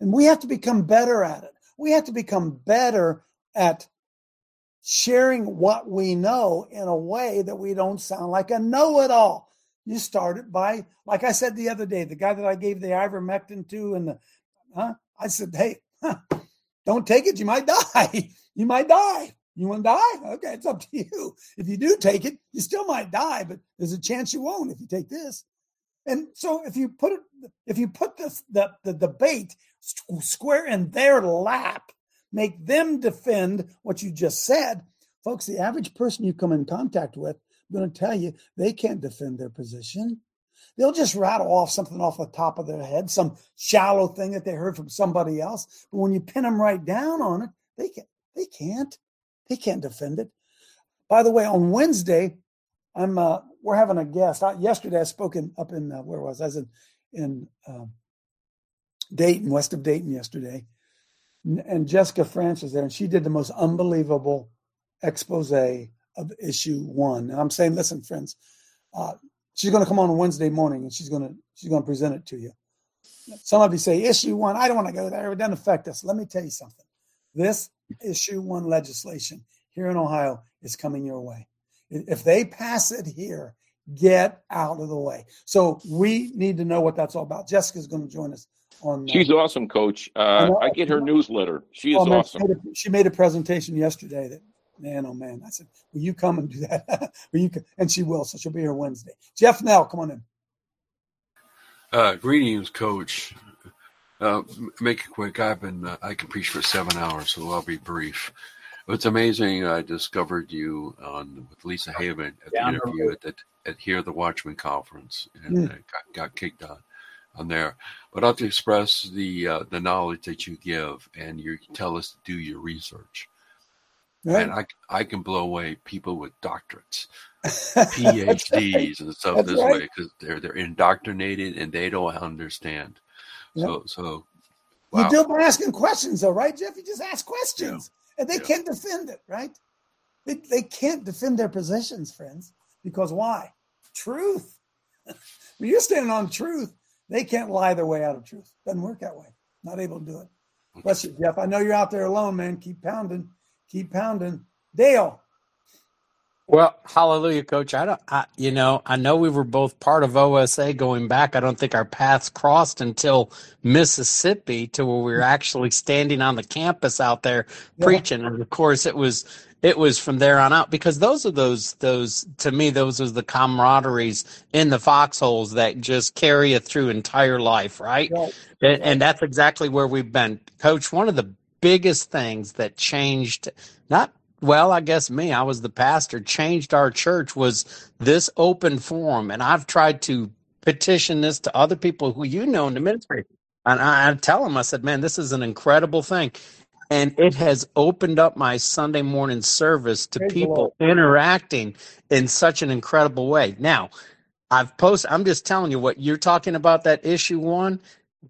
And we have to become better at it. We have to become better at sharing what we know in a way that we don't sound like a know it all. You start it by, like I said the other day, the guy that I gave the ivermectin to and the, huh? I said, hey, don't take it. You might die. You might die. You want to die? Okay, it's up to you. If you do take it, you still might die, but there's a chance you won't if you take this. And so if you put if you put this the the debate square in their lap, make them defend what you just said, folks. The average person you come in contact with, I'm going to tell you, they can't defend their position. They'll just rattle off something off the top of their head, some shallow thing that they heard from somebody else. But when you pin them right down on it, they can't. they can't. They can't defend it. By the way, on Wednesday, I'm uh, we're having a guest. I, yesterday, I spoke in up in uh, where was I? I was in in um, Dayton, west of Dayton, yesterday, N- and Jessica France was there, and she did the most unbelievable expose of issue one. And I'm saying, listen, friends, uh, she's going to come on Wednesday morning, and she's going to she's going to present it to you. Some of you say issue one. I don't want to go there. It doesn't affect us. Let me tell you something. This issue one legislation here in Ohio is coming your way. If they pass it here, get out of the way. So we need to know what that's all about. Jessica's going to join us on. She's uh, awesome, Coach. Uh, I, I, get her newsletter. She is oh, man, awesome. She made, a, she made, a, presentation yesterday that, man, oh man, I said, will you come and do that? will you? Come? And she will. So she'll be here Wednesday. Jeff Nell, come on in. Uh, greetings, Coach. Uh, make it quick. I've been uh, I can preach for seven hours, so I'll be brief. It's amazing. I discovered you on with Lisa Haven at the interview at, the, at here the Watchman conference, and mm. got, got, kicked on on there. But I'll to express the uh, the knowledge that you give, and you tell us to do your research. Right. And I I can blow away people with doctorates, PhDs, right. and stuff That's this right. way because they're they're indoctrinated and they don't understand. Yep. So so wow. you do by asking questions, though, right, Jeff? You just ask questions, yeah. And they yeah. can't defend it, right? They they can't defend their positions, friends, because why? Truth. when you're standing on truth, they can't lie their way out of truth. Doesn't work that way. Not able to do it. Bless you, Jeff. I know you're out there alone, man. Keep pounding. Keep pounding. Dale. Well, hallelujah, coach. I don't, I, you know, I know we were both part of OSA going back. I don't think our paths crossed until Mississippi to where we were mm-hmm. actually standing on the campus out there yeah. preaching. And of course, it was, it was from there on out because those are those, those, to me, those are the camaraderies in the foxholes that just carry you through entire life, right? right. And, and that's exactly where we've been. Coach, one of the biggest things that changed, not well, I guess me, I was the pastor, changed our church was this open forum. And I've tried to petition this to other people who you know in the ministry. And I, I tell them, I said, man, this is an incredible thing. And it has opened up my Sunday morning service to Praise people interacting in such an incredible way. Now, I've posted, I'm just telling you what you're talking about that issue one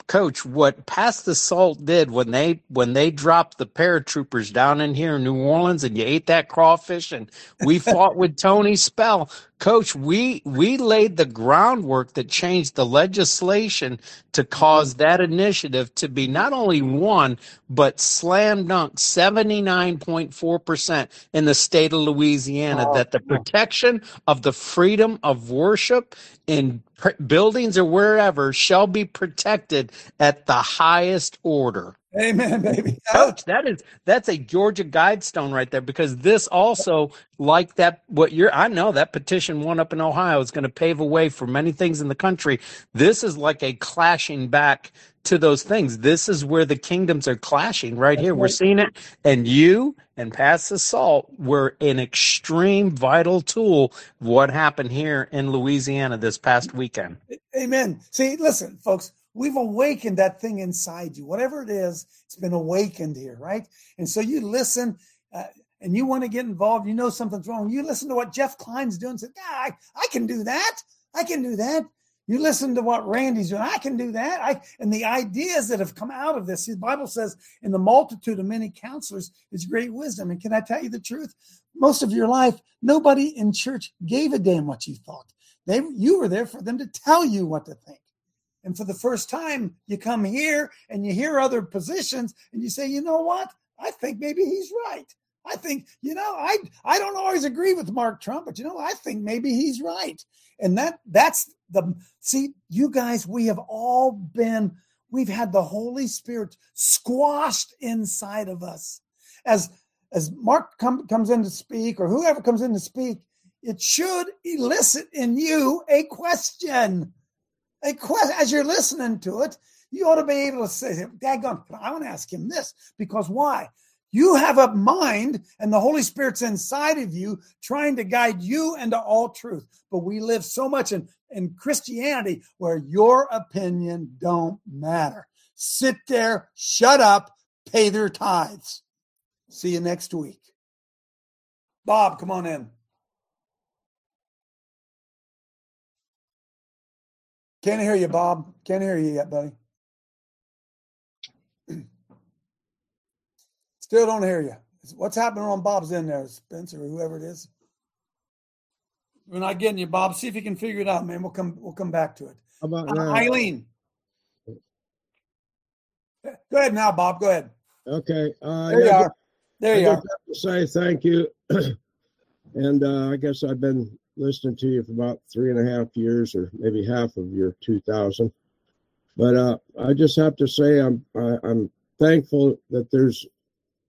coach what Pass the Salt did when they when they dropped the paratroopers down in here in new orleans and you ate that crawfish and we fought with tony spell coach we we laid the groundwork that changed the legislation to cause mm-hmm. that initiative to be not only won but slam dunk 79.4% in the state of louisiana oh, that the protection of the freedom of worship in buildings or wherever shall be protected at the highest order. Amen, baby. Coach, that is that's a Georgia guidestone right there because this also, like that, what you're I know that petition one up in Ohio is going to pave a way for many things in the country. This is like a clashing back to those things. This is where the kingdoms are clashing right here. We're seeing it. And you and Pass the Salt were an extreme vital tool what happened here in Louisiana this past weekend. Amen. See, listen, folks, we've awakened that thing inside you. Whatever it is, it's been awakened here, right? And so you listen uh, and you want to get involved, you know something's wrong. You listen to what Jeff Klein's doing, say, yeah, I, I can do that. I can do that. You listen to what Randy's doing. I can do that. I and the ideas that have come out of this. The Bible says, "In the multitude of many counselors is great wisdom." And can I tell you the truth? Most of your life, nobody in church gave a damn what you thought. They you were there for them to tell you what to think. And for the first time, you come here and you hear other positions, and you say, "You know what? I think maybe he's right." I think, you know, I I don't always agree with Mark Trump, but you know, I think maybe he's right. And that that's the see, you guys, we have all been, we've had the Holy Spirit squashed inside of us. As as Mark come, comes in to speak, or whoever comes in to speak, it should elicit in you a question. A as you're listening to it, you ought to be able to say, Daggone, I want to ask him this because why? You have a mind, and the Holy Spirit's inside of you trying to guide you into all truth. But we live so much in, in Christianity where your opinion don't matter. Sit there, shut up, pay their tithes. See you next week. Bob, come on in. Can't hear you, Bob. Can't hear you yet, buddy. Still don't hear you. What's happening on Bob's end there, Spencer, or whoever it is? We're not getting you, Bob. See if you can figure it out, man. We'll come. We'll come back to it. How about uh, now? Eileen? Go ahead now, Bob. Go ahead. Okay. Uh, there you are. There I you are. Have to say thank you. and uh, I guess I've been listening to you for about three and a half years, or maybe half of your 2000. But uh, I just have to say, I'm I, I'm thankful that there's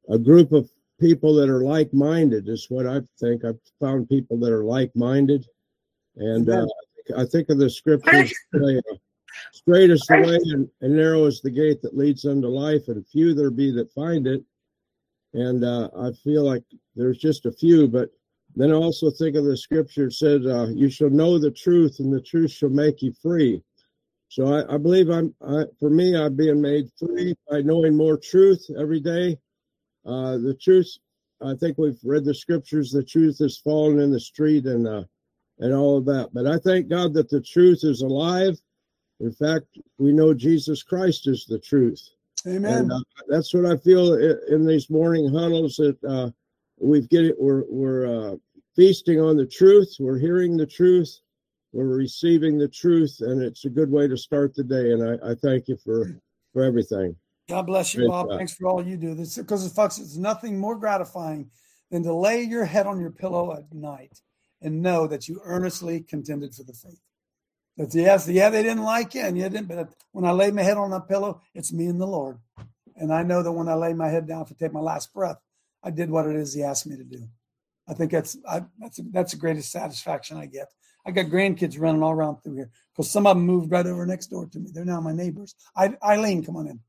a group of people that are like-minded. Is what I think. I've found people that are like-minded, and uh, I think of the scriptures. Uh, Straight is the way, and, and narrow is the gate that leads unto life, and few there be that find it. And uh, I feel like there's just a few, but then I also think of the scripture said, uh, "You shall know the truth, and the truth shall make you free." So I, I believe I'm, I, for me, I'm being made free by knowing more truth every day. Uh, the truth, I think we've read the scriptures. The truth is fallen in the street, and uh, and all of that. But I thank God that the truth is alive. In fact, we know Jesus Christ is the truth. Amen. And, uh, that's what I feel in, in these morning huddles that uh, we've get it. We're we're uh, feasting on the truth. We're hearing the truth. We're receiving the truth, and it's a good way to start the day. And I, I thank you for for everything. God bless you, Bob. Thanks for all you do. This because folks, it's nothing more gratifying than to lay your head on your pillow at night and know that you earnestly contended for the faith. That yes, yeah, they didn't like you, and you didn't. But when I lay my head on that pillow, it's me and the Lord, and I know that when I lay my head down to take my last breath, I did what it is He asked me to do. I think that's I, that's that's the greatest satisfaction I get. I got grandkids running all around through here because some of them moved right over next door to me. They're now my neighbors. I, Eileen, come on in.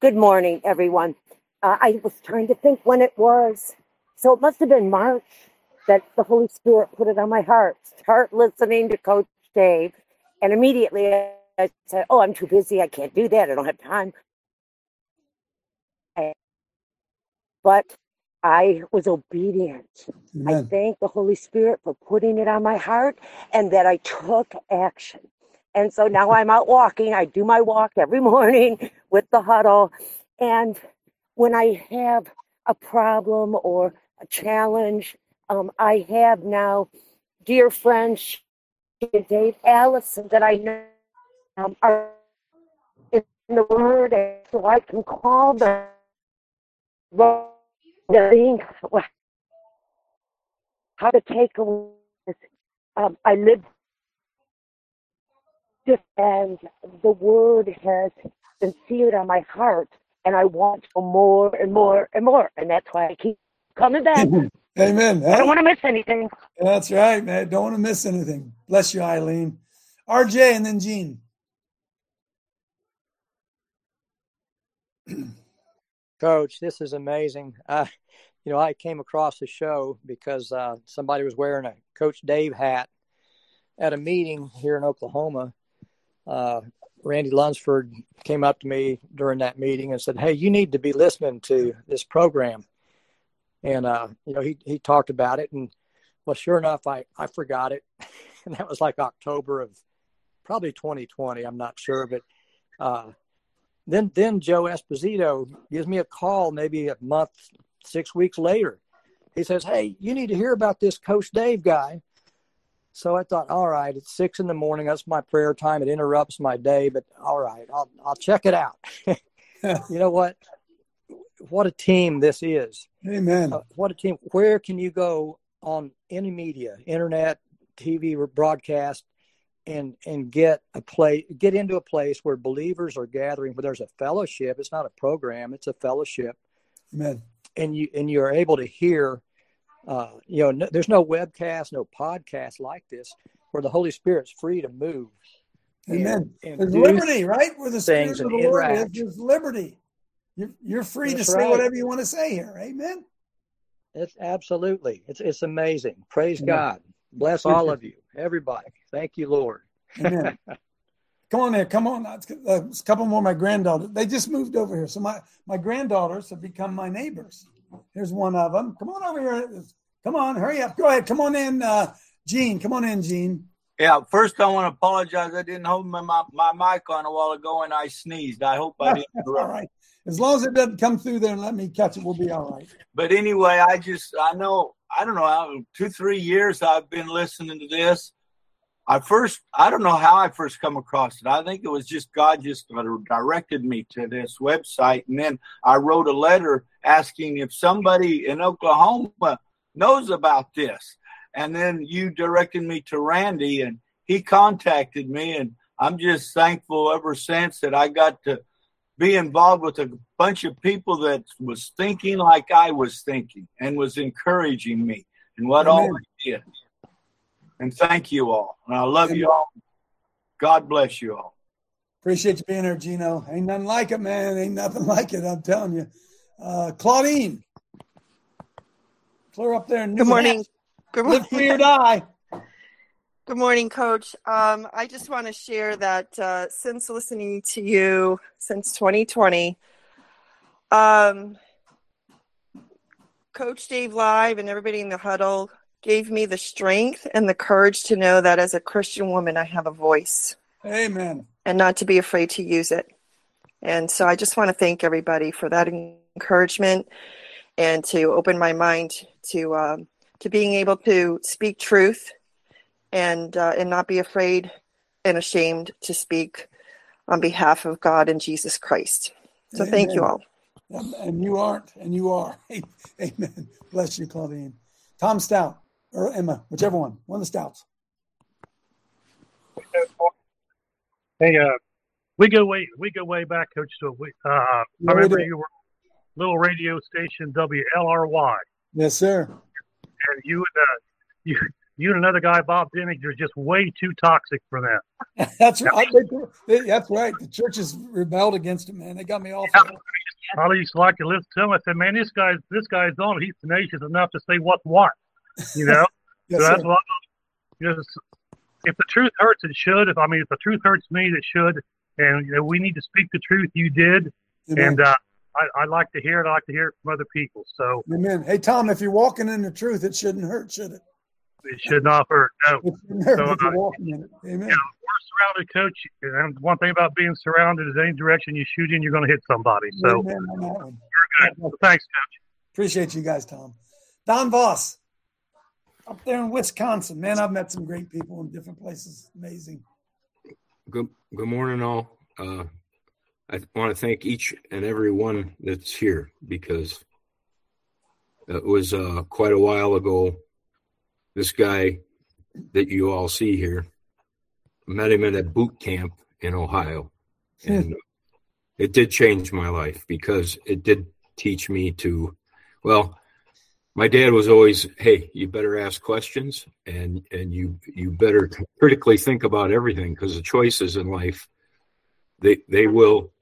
Good morning, everyone. Uh, I was trying to think when it was. So it must have been March that the Holy Spirit put it on my heart. Start listening to Coach Dave. And immediately I said, Oh, I'm too busy. I can't do that. I don't have time. But I was obedient. I thank the Holy Spirit for putting it on my heart and that I took action. And so now I'm out walking. I do my walk every morning with the huddle. And when I have a problem or a challenge, um, I have now dear friends, Dave Allison, that I know um, are in the Word, and so I can call them. The thing, how to take away this. Um, I live just and the word has been seared on my heart, and I want for more and more and more, and that's why I keep coming back. Amen. I don't want to miss anything. That's right, man. Don't want to miss anything. Bless you, Eileen. RJ and then Gene. Coach, this is amazing. Uh, you know, I came across the show because uh, somebody was wearing a Coach Dave hat at a meeting here in Oklahoma. Uh, Randy Lunsford came up to me during that meeting and said, "Hey, you need to be listening to this program." And uh, you know, he he talked about it, and well, sure enough, I I forgot it, and that was like October of probably 2020. I'm not sure, but uh, then then Joe Esposito gives me a call maybe a month, six weeks later. He says, "Hey, you need to hear about this Coach Dave guy." So I thought, all right, it's six in the morning. That's my prayer time. It interrupts my day, but all right, I'll I'll check it out. you know what? What a team this is. Amen. Uh, what a team. Where can you go on any media, internet, TV, broadcast, and and get a place, get into a place where believers are gathering, where there's a fellowship. It's not a program; it's a fellowship, Amen. and you and you're able to hear. Uh, you know, no, there's no webcast, no podcast like this, where the Holy Spirit's free to move. Amen. and There's liberty, right? Where the Spirit of and the Lord is, there's liberty. You're, you're free That's to say right. whatever you want to say here. Amen. It's absolutely. It's it's amazing. Praise Amen. God. Bless all of you, everybody. Thank you, Lord. Amen. Come on there. Come on. Uh, a couple more my granddaughters. They just moved over here. So my, my granddaughters have become my neighbors. Here's one of them. Come on over here. Come on. Hurry up. Go ahead. Come on in, uh, Gene. Come on in, Gene. Yeah, first I want to apologize. I didn't hold my, my, my mic on a while ago and I sneezed. I hope I didn't all right. As long as it doesn't come through there and let me catch it, we'll be all right. But anyway, I just, I know, I don't know, how two, three years I've been listening to this. I first, I don't know how I first come across it. I think it was just God just directed me to this website. And then I wrote a letter asking if somebody in Oklahoma knows about this. And then you directed me to Randy, and he contacted me, and I'm just thankful ever since that I got to be involved with a bunch of people that was thinking like I was thinking and was encouraging me and what Amen. all I did. And thank you all. And I love you all. God bless you all. Appreciate you being here, Gino. Ain't nothing like it, man. Ain't nothing like it. I'm telling you. Uh, Claudine, clear up there. in Good morning. Hampshire. Good Live free or die. Good morning, Coach. Um, I just want to share that uh, since listening to you since 2020, um, Coach Dave Live and everybody in the huddle gave me the strength and the courage to know that as a Christian woman, I have a voice Amen. and not to be afraid to use it. And so I just want to thank everybody for that encouragement and to open my mind to um, to being able to speak truth and uh, and not be afraid and ashamed to speak on behalf of God and Jesus Christ. So thank you all. And you aren't, and you are. Amen. Bless you, Claudine. Tom Stout or Emma, whichever one. One of the Stouts. Hey, uh, we go way we go way back, Coach. So we, uh, I Yeah, remember you were little radio station WLRY, Yes, sir. and you and uh, you you and another guy, Bob Denning, you're just way too toxic for them. That's right. They- that's right. The churches rebelled against him, man. They got me off. of. I used to like to listen to him. I said, "Man, this guy's this guy's on. He's tenacious enough to say what's what." You know. Yes, so that's sir. what. Just if the truth hurts, it should. If I mean, if the truth hurts me, it should. And you know, we need to speak the truth. You did, Amen. and uh, I, I like to hear it. I like to hear it from other people. So Amen. Hey, Tom, if you're walking in the truth, it shouldn't hurt, should it? it should not hurt. No. Hurt So, you're uh, walking in it. Amen. Yeah, we're surrounded, coach. And one thing about being surrounded is any direction you shoot in, you're going to hit somebody. So Amen on that one. we're good. So thanks, coach. Appreciate you guys, Tom. Don Voss, up there in Wisconsin. Man, I've met some great people in different places. Amazing. Good, good morning, all. Uh, I want to thank each and every one that's here because it was uh, quite a while ago. This guy that you all see here, met him at a boot camp in Ohio, and it did change my life because it did teach me to, well, my dad was always, "Hey, you better ask questions, and and you you better critically think about everything because the choices in life, they they will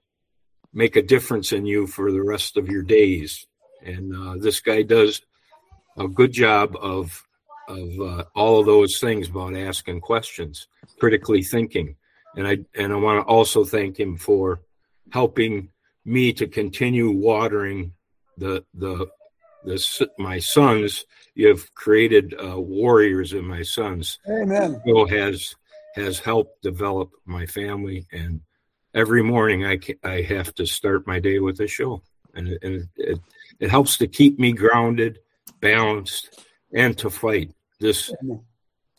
make a difference in you for the rest of your days." And uh, this guy does a good job of of uh, all of those things about asking questions, critically thinking, and I and I want to also thank him for helping me to continue watering the the the my sons. You've created uh, warriors in my sons. Amen. Bill has has helped develop my family, and every morning I ca- I have to start my day with a show, and it, and it it helps to keep me grounded, balanced, and to fight this.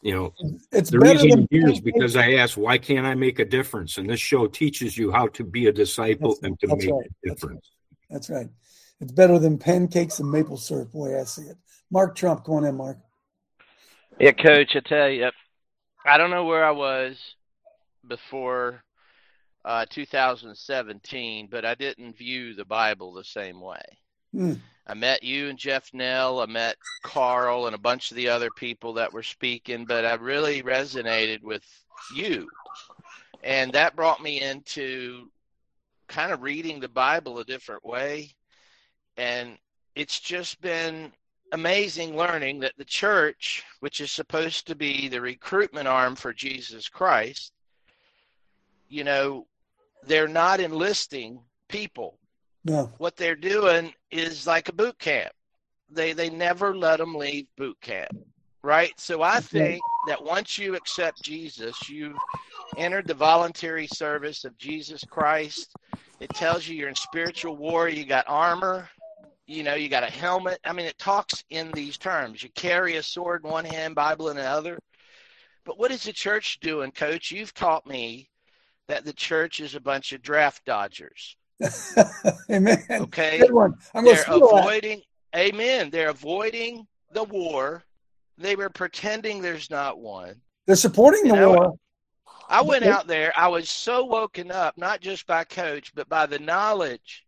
You know, It's the reason here is because I asked, why can't I make a difference? And this show teaches you how to be a disciple and to make right. a difference. That's right. It's better than pancakes and maple syrup, the way I see it. Mark Trump, go on in, Mark. Yeah, coach, I tell you, I don't know where I was before uh, 2017, but I didn't view the Bible the same way. Hmm. I met you and Jeff Nell. I met Carl and a bunch of the other people that were speaking, but I really resonated with you. And that brought me into kind of reading the Bible a different way. And it's just been amazing learning that the church, which is supposed to be the recruitment arm for Jesus Christ, you know, they're not enlisting people No. what they're doing is like a boot camp. They they never let them leave boot camp, right? So I think that once you accept Jesus, you've entered the voluntary service of Jesus Christ. It tells you you're in spiritual war. You got armor. You know, you got a helmet. I mean, it talks in these terms. You carry a sword in one hand, Bible in the other. But what is the church doing, Coach? You've taught me that the church is a bunch of draft dodgers. Amen. Okay. Good one. I'm They're steal that. avoiding, amen. They're avoiding the war. They were pretending there's not one. They're supporting the war. I went out there. I was so woken up, not just by coach, but by the knowledge.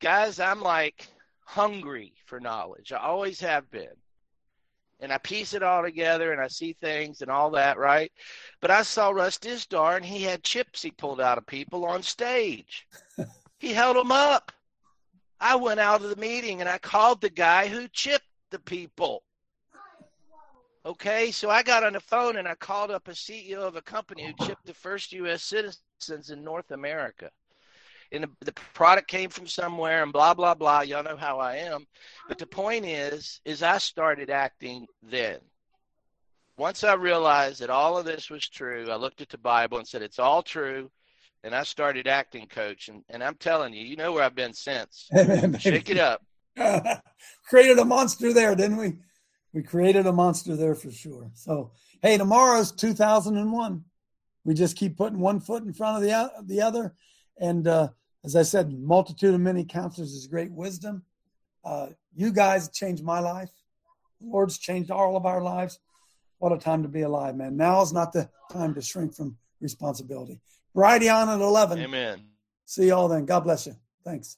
Guys, I'm like hungry for knowledge. I always have been. And I piece it all together and I see things and all that, right? But I saw Russ Dizdar and he had chips he pulled out of people on stage. he held them up. I went out of the meeting and I called the guy who chipped the people. Okay, so I got on the phone and I called up a CEO of a company who chipped the first U.S. citizens in North America. And the, the product came from somewhere and blah, blah, blah. Y'all know how I am. But the point is, is I started acting then. Once I realized that all of this was true, I looked at the Bible and said, it's all true. And I started acting, coach. And, and I'm telling you, you know where I've been since. Shake it up. created a monster there, didn't we? We created a monster there for sure. So, hey, tomorrow's 2001. We just keep putting one foot in front of the, the other. And uh, as I said, multitude of many counselors is great wisdom. Uh, you guys changed my life. The Lord's changed all of our lives. What a time to be alive, man. Now is not the time to shrink from responsibility. Righty on at 11. Amen. See y'all then. God bless you. Thanks.